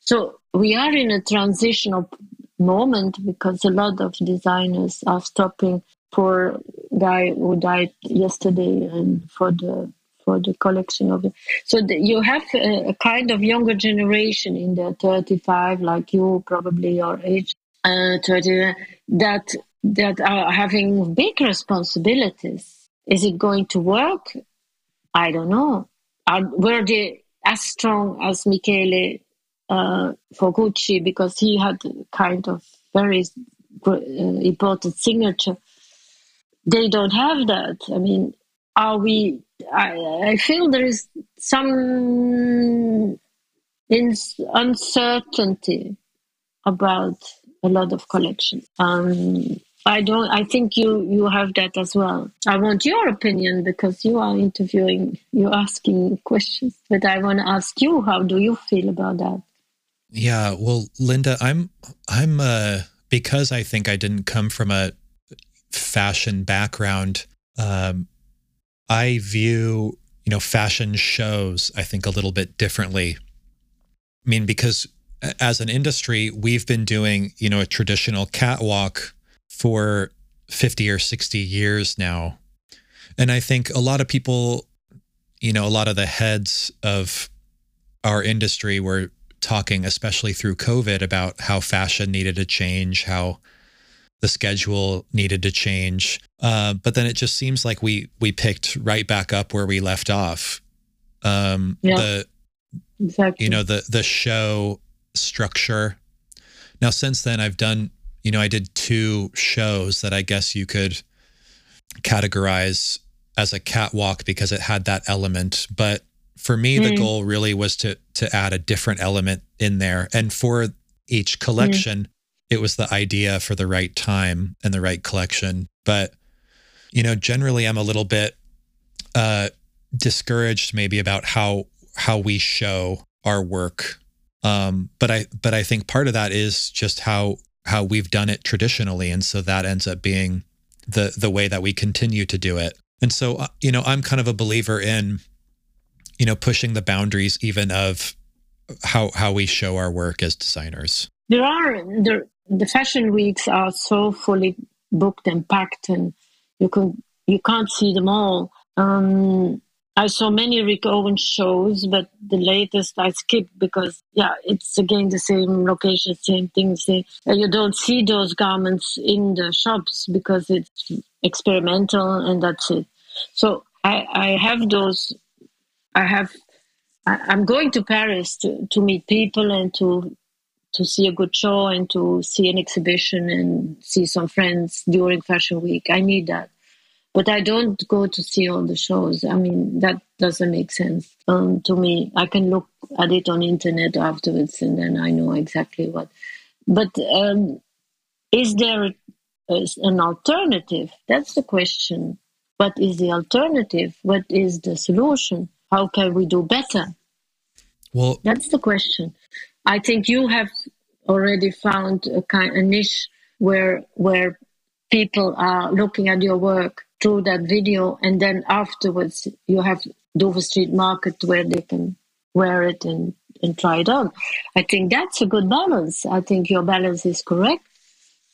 So we are in a transitional moment because a lot of designers are stopping. Poor guy who died yesterday, and for the for the collection of it. So the, you have a, a, kind of younger generation in the 35, like you, probably your age, uh, 30, that that are having big responsibilities. Is it going to work? I don't know. Are, were they as strong as Michele uh, because he had kind of very uh, important signature? They don't have that. I mean, are we I, I feel there is some uncertainty about a lot of collections. Um, I don't. I think you you have that as well. I want your opinion because you are interviewing, you're asking questions. But I want to ask you, how do you feel about that? Yeah, well, Linda, I'm I'm uh because I think I didn't come from a fashion background. Um, I view, you know, fashion shows, I think, a little bit differently. I mean, because as an industry, we've been doing, you know, a traditional catwalk for 50 or 60 years now. And I think a lot of people, you know, a lot of the heads of our industry were talking, especially through COVID, about how fashion needed to change, how the schedule needed to change. Uh, but then it just seems like we we picked right back up where we left off. Um, yeah, the exactly. you know the the show structure. Now since then, I've done you know I did two shows that I guess you could categorize as a catwalk because it had that element. But for me, mm. the goal really was to to add a different element in there, and for each collection. Mm it was the idea for the right time and the right collection. But, you know, generally I'm a little bit uh, discouraged maybe about how how we show our work. Um, but I but I think part of that is just how how we've done it traditionally, and so that ends up being the the way that we continue to do it. And so, uh, you know, I'm kind of a believer in, you know, pushing the boundaries even of how how we show our work as designers. There are there the fashion weeks are so fully booked and packed, and you can you can't see them all. Um, I saw many Rick Owens shows, but the latest I skipped because, yeah, it's again the same location, same things. You don't see those garments in the shops because it's experimental and that's it. So I, I have those. I have. I, I'm going to Paris to, to meet people and to to see a good show and to see an exhibition and see some friends during fashion week i need that but i don't go to see all the shows. I mean that doesn't make sense. Um, to me i can look at it on internet afterwards and then i know exactly what. But um, is there an alternative? That's the question. What is the alternative? What is the solution? How can we do better? Well that's the question. I think you have already found a kind of niche where where people are looking at your work through that video, and then afterwards you have Dover Street Market where they can wear it and, and try it on. I think that's a good balance. I think your balance is correct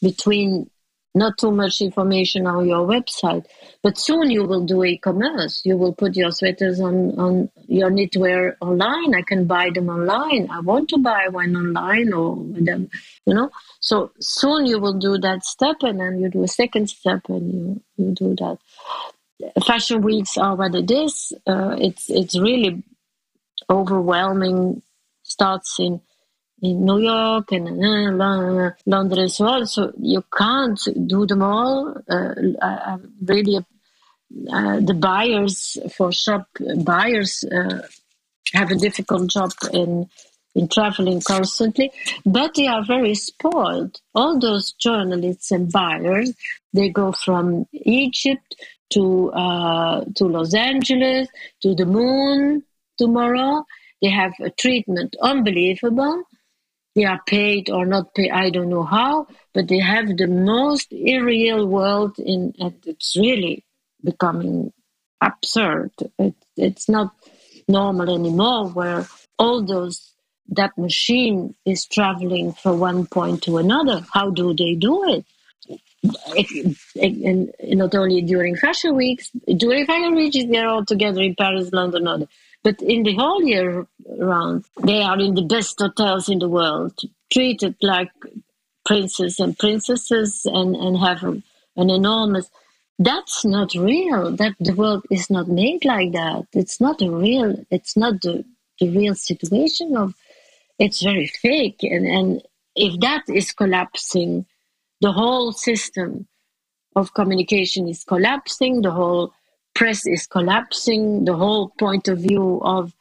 between not too much information on your website. But soon you will do e-commerce. You will put your sweaters on, on your knitwear online. I can buy them online. I want to buy one online or whatever, you know. So soon you will do that step and then you do a second step and you, you do that. Fashion weeks are what it is. Uh, it's, it's really overwhelming. Starts in in New York and uh, London as well. So you can't do them all. Uh, really, uh, the buyers for shop buyers uh, have a difficult job in in traveling constantly, but they are very spoiled. All those journalists and buyers, they go from Egypt to uh, to Los Angeles to the moon tomorrow. They have a treatment unbelievable they are paid or not paid, I don't know how, but they have the most irreal world in, and it's really becoming absurd. It, it's not normal anymore where all those that machine is traveling from one point to another. How do they do it? If, and not only during fashion weeks, during fashion weeks, they're all together in Paris, London, other. But in the whole year round, they are in the best hotels in the world, treated like princes and princesses, and, and have an enormous. That's not real. That the world is not made like that. It's not a real. It's not the the real situation of. It's very fake, and and if that is collapsing, the whole system of communication is collapsing. The whole press is collapsing, the whole point of view of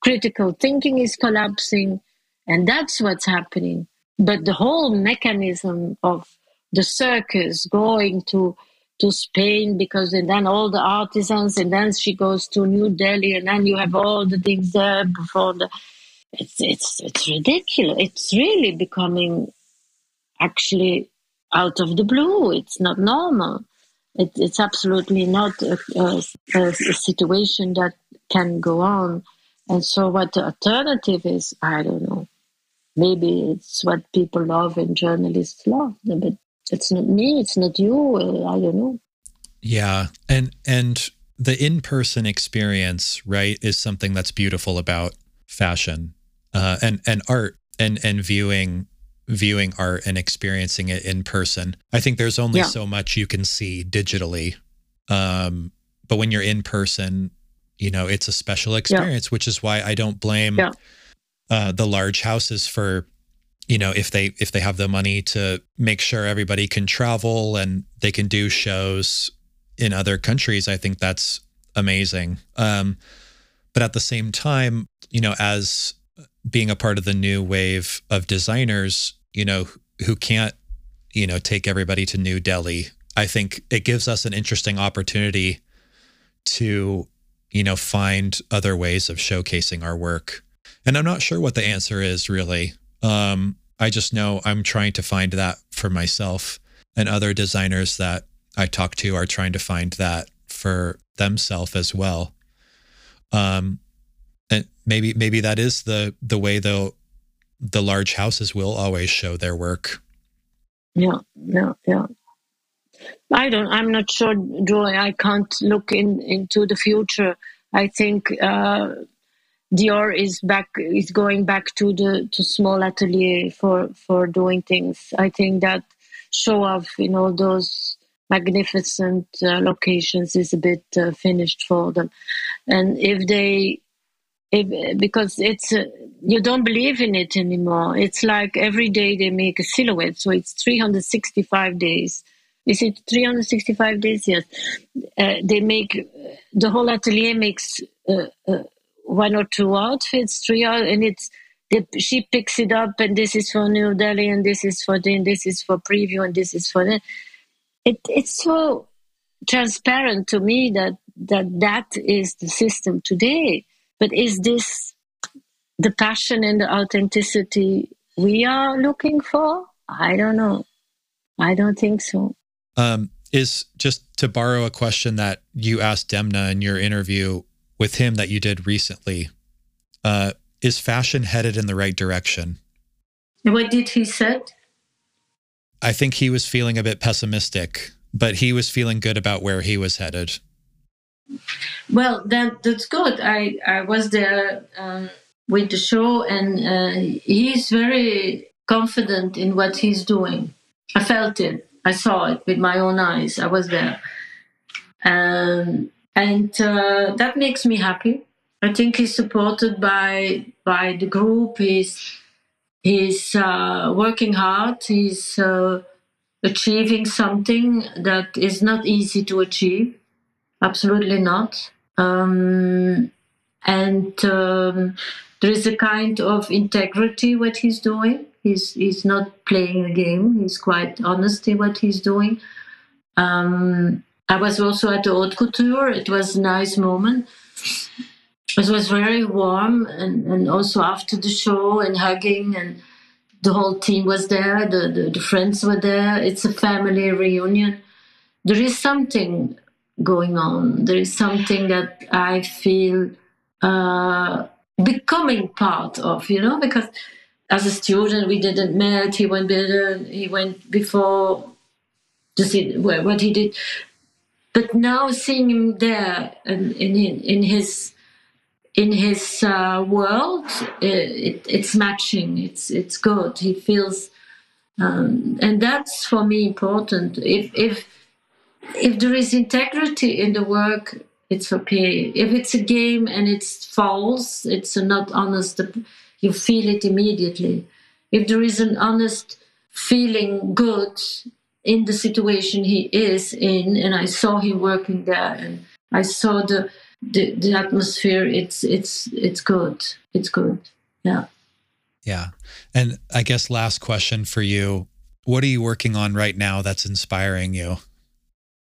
critical thinking is collapsing, and that's what's happening. But the whole mechanism of the circus going to to Spain because and then all the artisans and then she goes to New Delhi and then you have all the things there before the it's it's it's ridiculous. It's really becoming actually out of the blue. It's not normal. It, it's absolutely not a, a, a, situation that can go on. And so, what the alternative is, I don't know. Maybe it's what people love and journalists love, but it's not me. It's not you. Uh, I don't know. Yeah, and and the in-person experience, right, is something that's beautiful about fashion uh, and and art and and viewing viewing art and experiencing it in person. I think there's only yeah. so much you can see digitally. Um, but when you're in person, you know, it's a special experience, yeah. which is why I don't blame yeah. uh, the large houses for, you know, if they if they have the money to make sure everybody can travel and they can do shows in other countries. I think that's amazing. Um, but at the same time, you know, as being a part of the new wave of designers, you know, who can't, you know, take everybody to New Delhi. I think it gives us an interesting opportunity to, you know, find other ways of showcasing our work. And I'm not sure what the answer is really. Um, I just know I'm trying to find that for myself, and other designers that I talk to are trying to find that for themselves as well. Um, and maybe maybe that is the the way though the large houses will always show their work. Yeah yeah yeah. I don't i'm not sure Julie. i can't look in into the future. I think uh dior is back is going back to the to small atelier for for doing things. I think that show off in all those magnificent uh, locations is a bit uh, finished for them. And if they because it's uh, you don't believe in it anymore. It's like every day they make a silhouette, so it's 365 days. Is it 365 days? Yes. Uh, they make the whole atelier makes uh, uh one or two outfits, three, and it's she picks it up, and this is for New Delhi, and this is for then, this is for preview, and this is for then. It it's so transparent to me that that that is the system today but is this the passion and the authenticity we are looking for? I don't know. I don't think so. Um, is just to borrow a question that you asked Demna in your interview with him that you did recently. Uh, is fashion headed in the right direction? What did he said? I think he was feeling a bit pessimistic, but he was feeling good about where he was headed. Well, that that's good. I I was there um, with the show, and uh, he's very confident in what he's doing. I felt it. I saw it with my own eyes. I was there, um, and uh, that makes me happy. I think he's supported by by the group. He's He's uh, working hard. He's uh, achieving something that is not easy to achieve. Absolutely not. Um, and um, there is a kind of integrity what he's doing. He's he's not playing a game. He's quite honest in what he's doing. Um, I was also at the haute couture. It was a nice moment. It was very warm, and, and also after the show and hugging, and the whole team was there. The, the, the friends were there. It's a family reunion. There is something going on. There is something that I feel uh, becoming part of. You know, because as a student we didn't met. He went better. He went before to see what he did. But now seeing him there in in, in his in his uh, world, it, it, it's matching. It's it's good. He feels, um, and that's for me important. If if if there is integrity in the work, it's okay. If it's a game and it's false, it's not honest. You feel it immediately. If there is an honest feeling good in the situation he is in, and I saw him working there, and I saw the the, the atmosphere. It's it's it's good. It's good. Yeah. Yeah, and I guess last question for you: What are you working on right now that's inspiring you?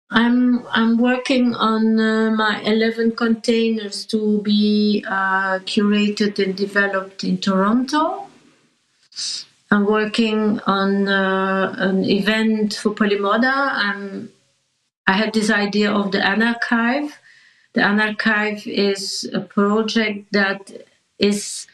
I'm I'm working on uh, my 11 containers to be uh, curated and developed in Toronto. I'm working on uh, an event for Polimoda. I'm, I had this idea of the Anarchive. The Anarchive is a project that is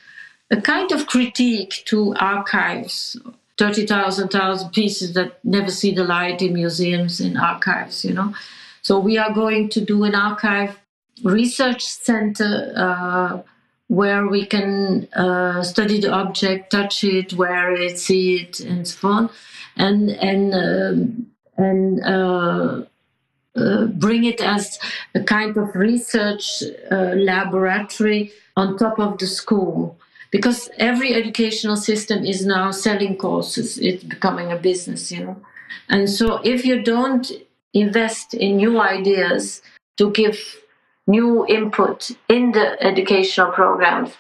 a kind of critique to archives 30,000 thousand pieces that never see the light in museums and archives, you know. So we are going to do an archive research center uh, where we can uh, study the object, touch it, wear it, see it, and so on, and and um, and uh, uh, bring it as a kind of research uh, laboratory on top of the school. Because every educational system is now selling courses, it's becoming a business, you know. And so, if you don't invest in new ideas to give new input in the educational programs,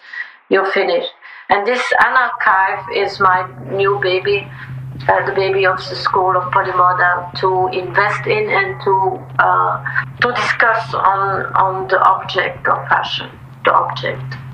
you're finished. And this Anarchive is my new baby, uh, the baby of the School of Polimoda to invest in and to uh, to discuss on on the object of fashion, the object.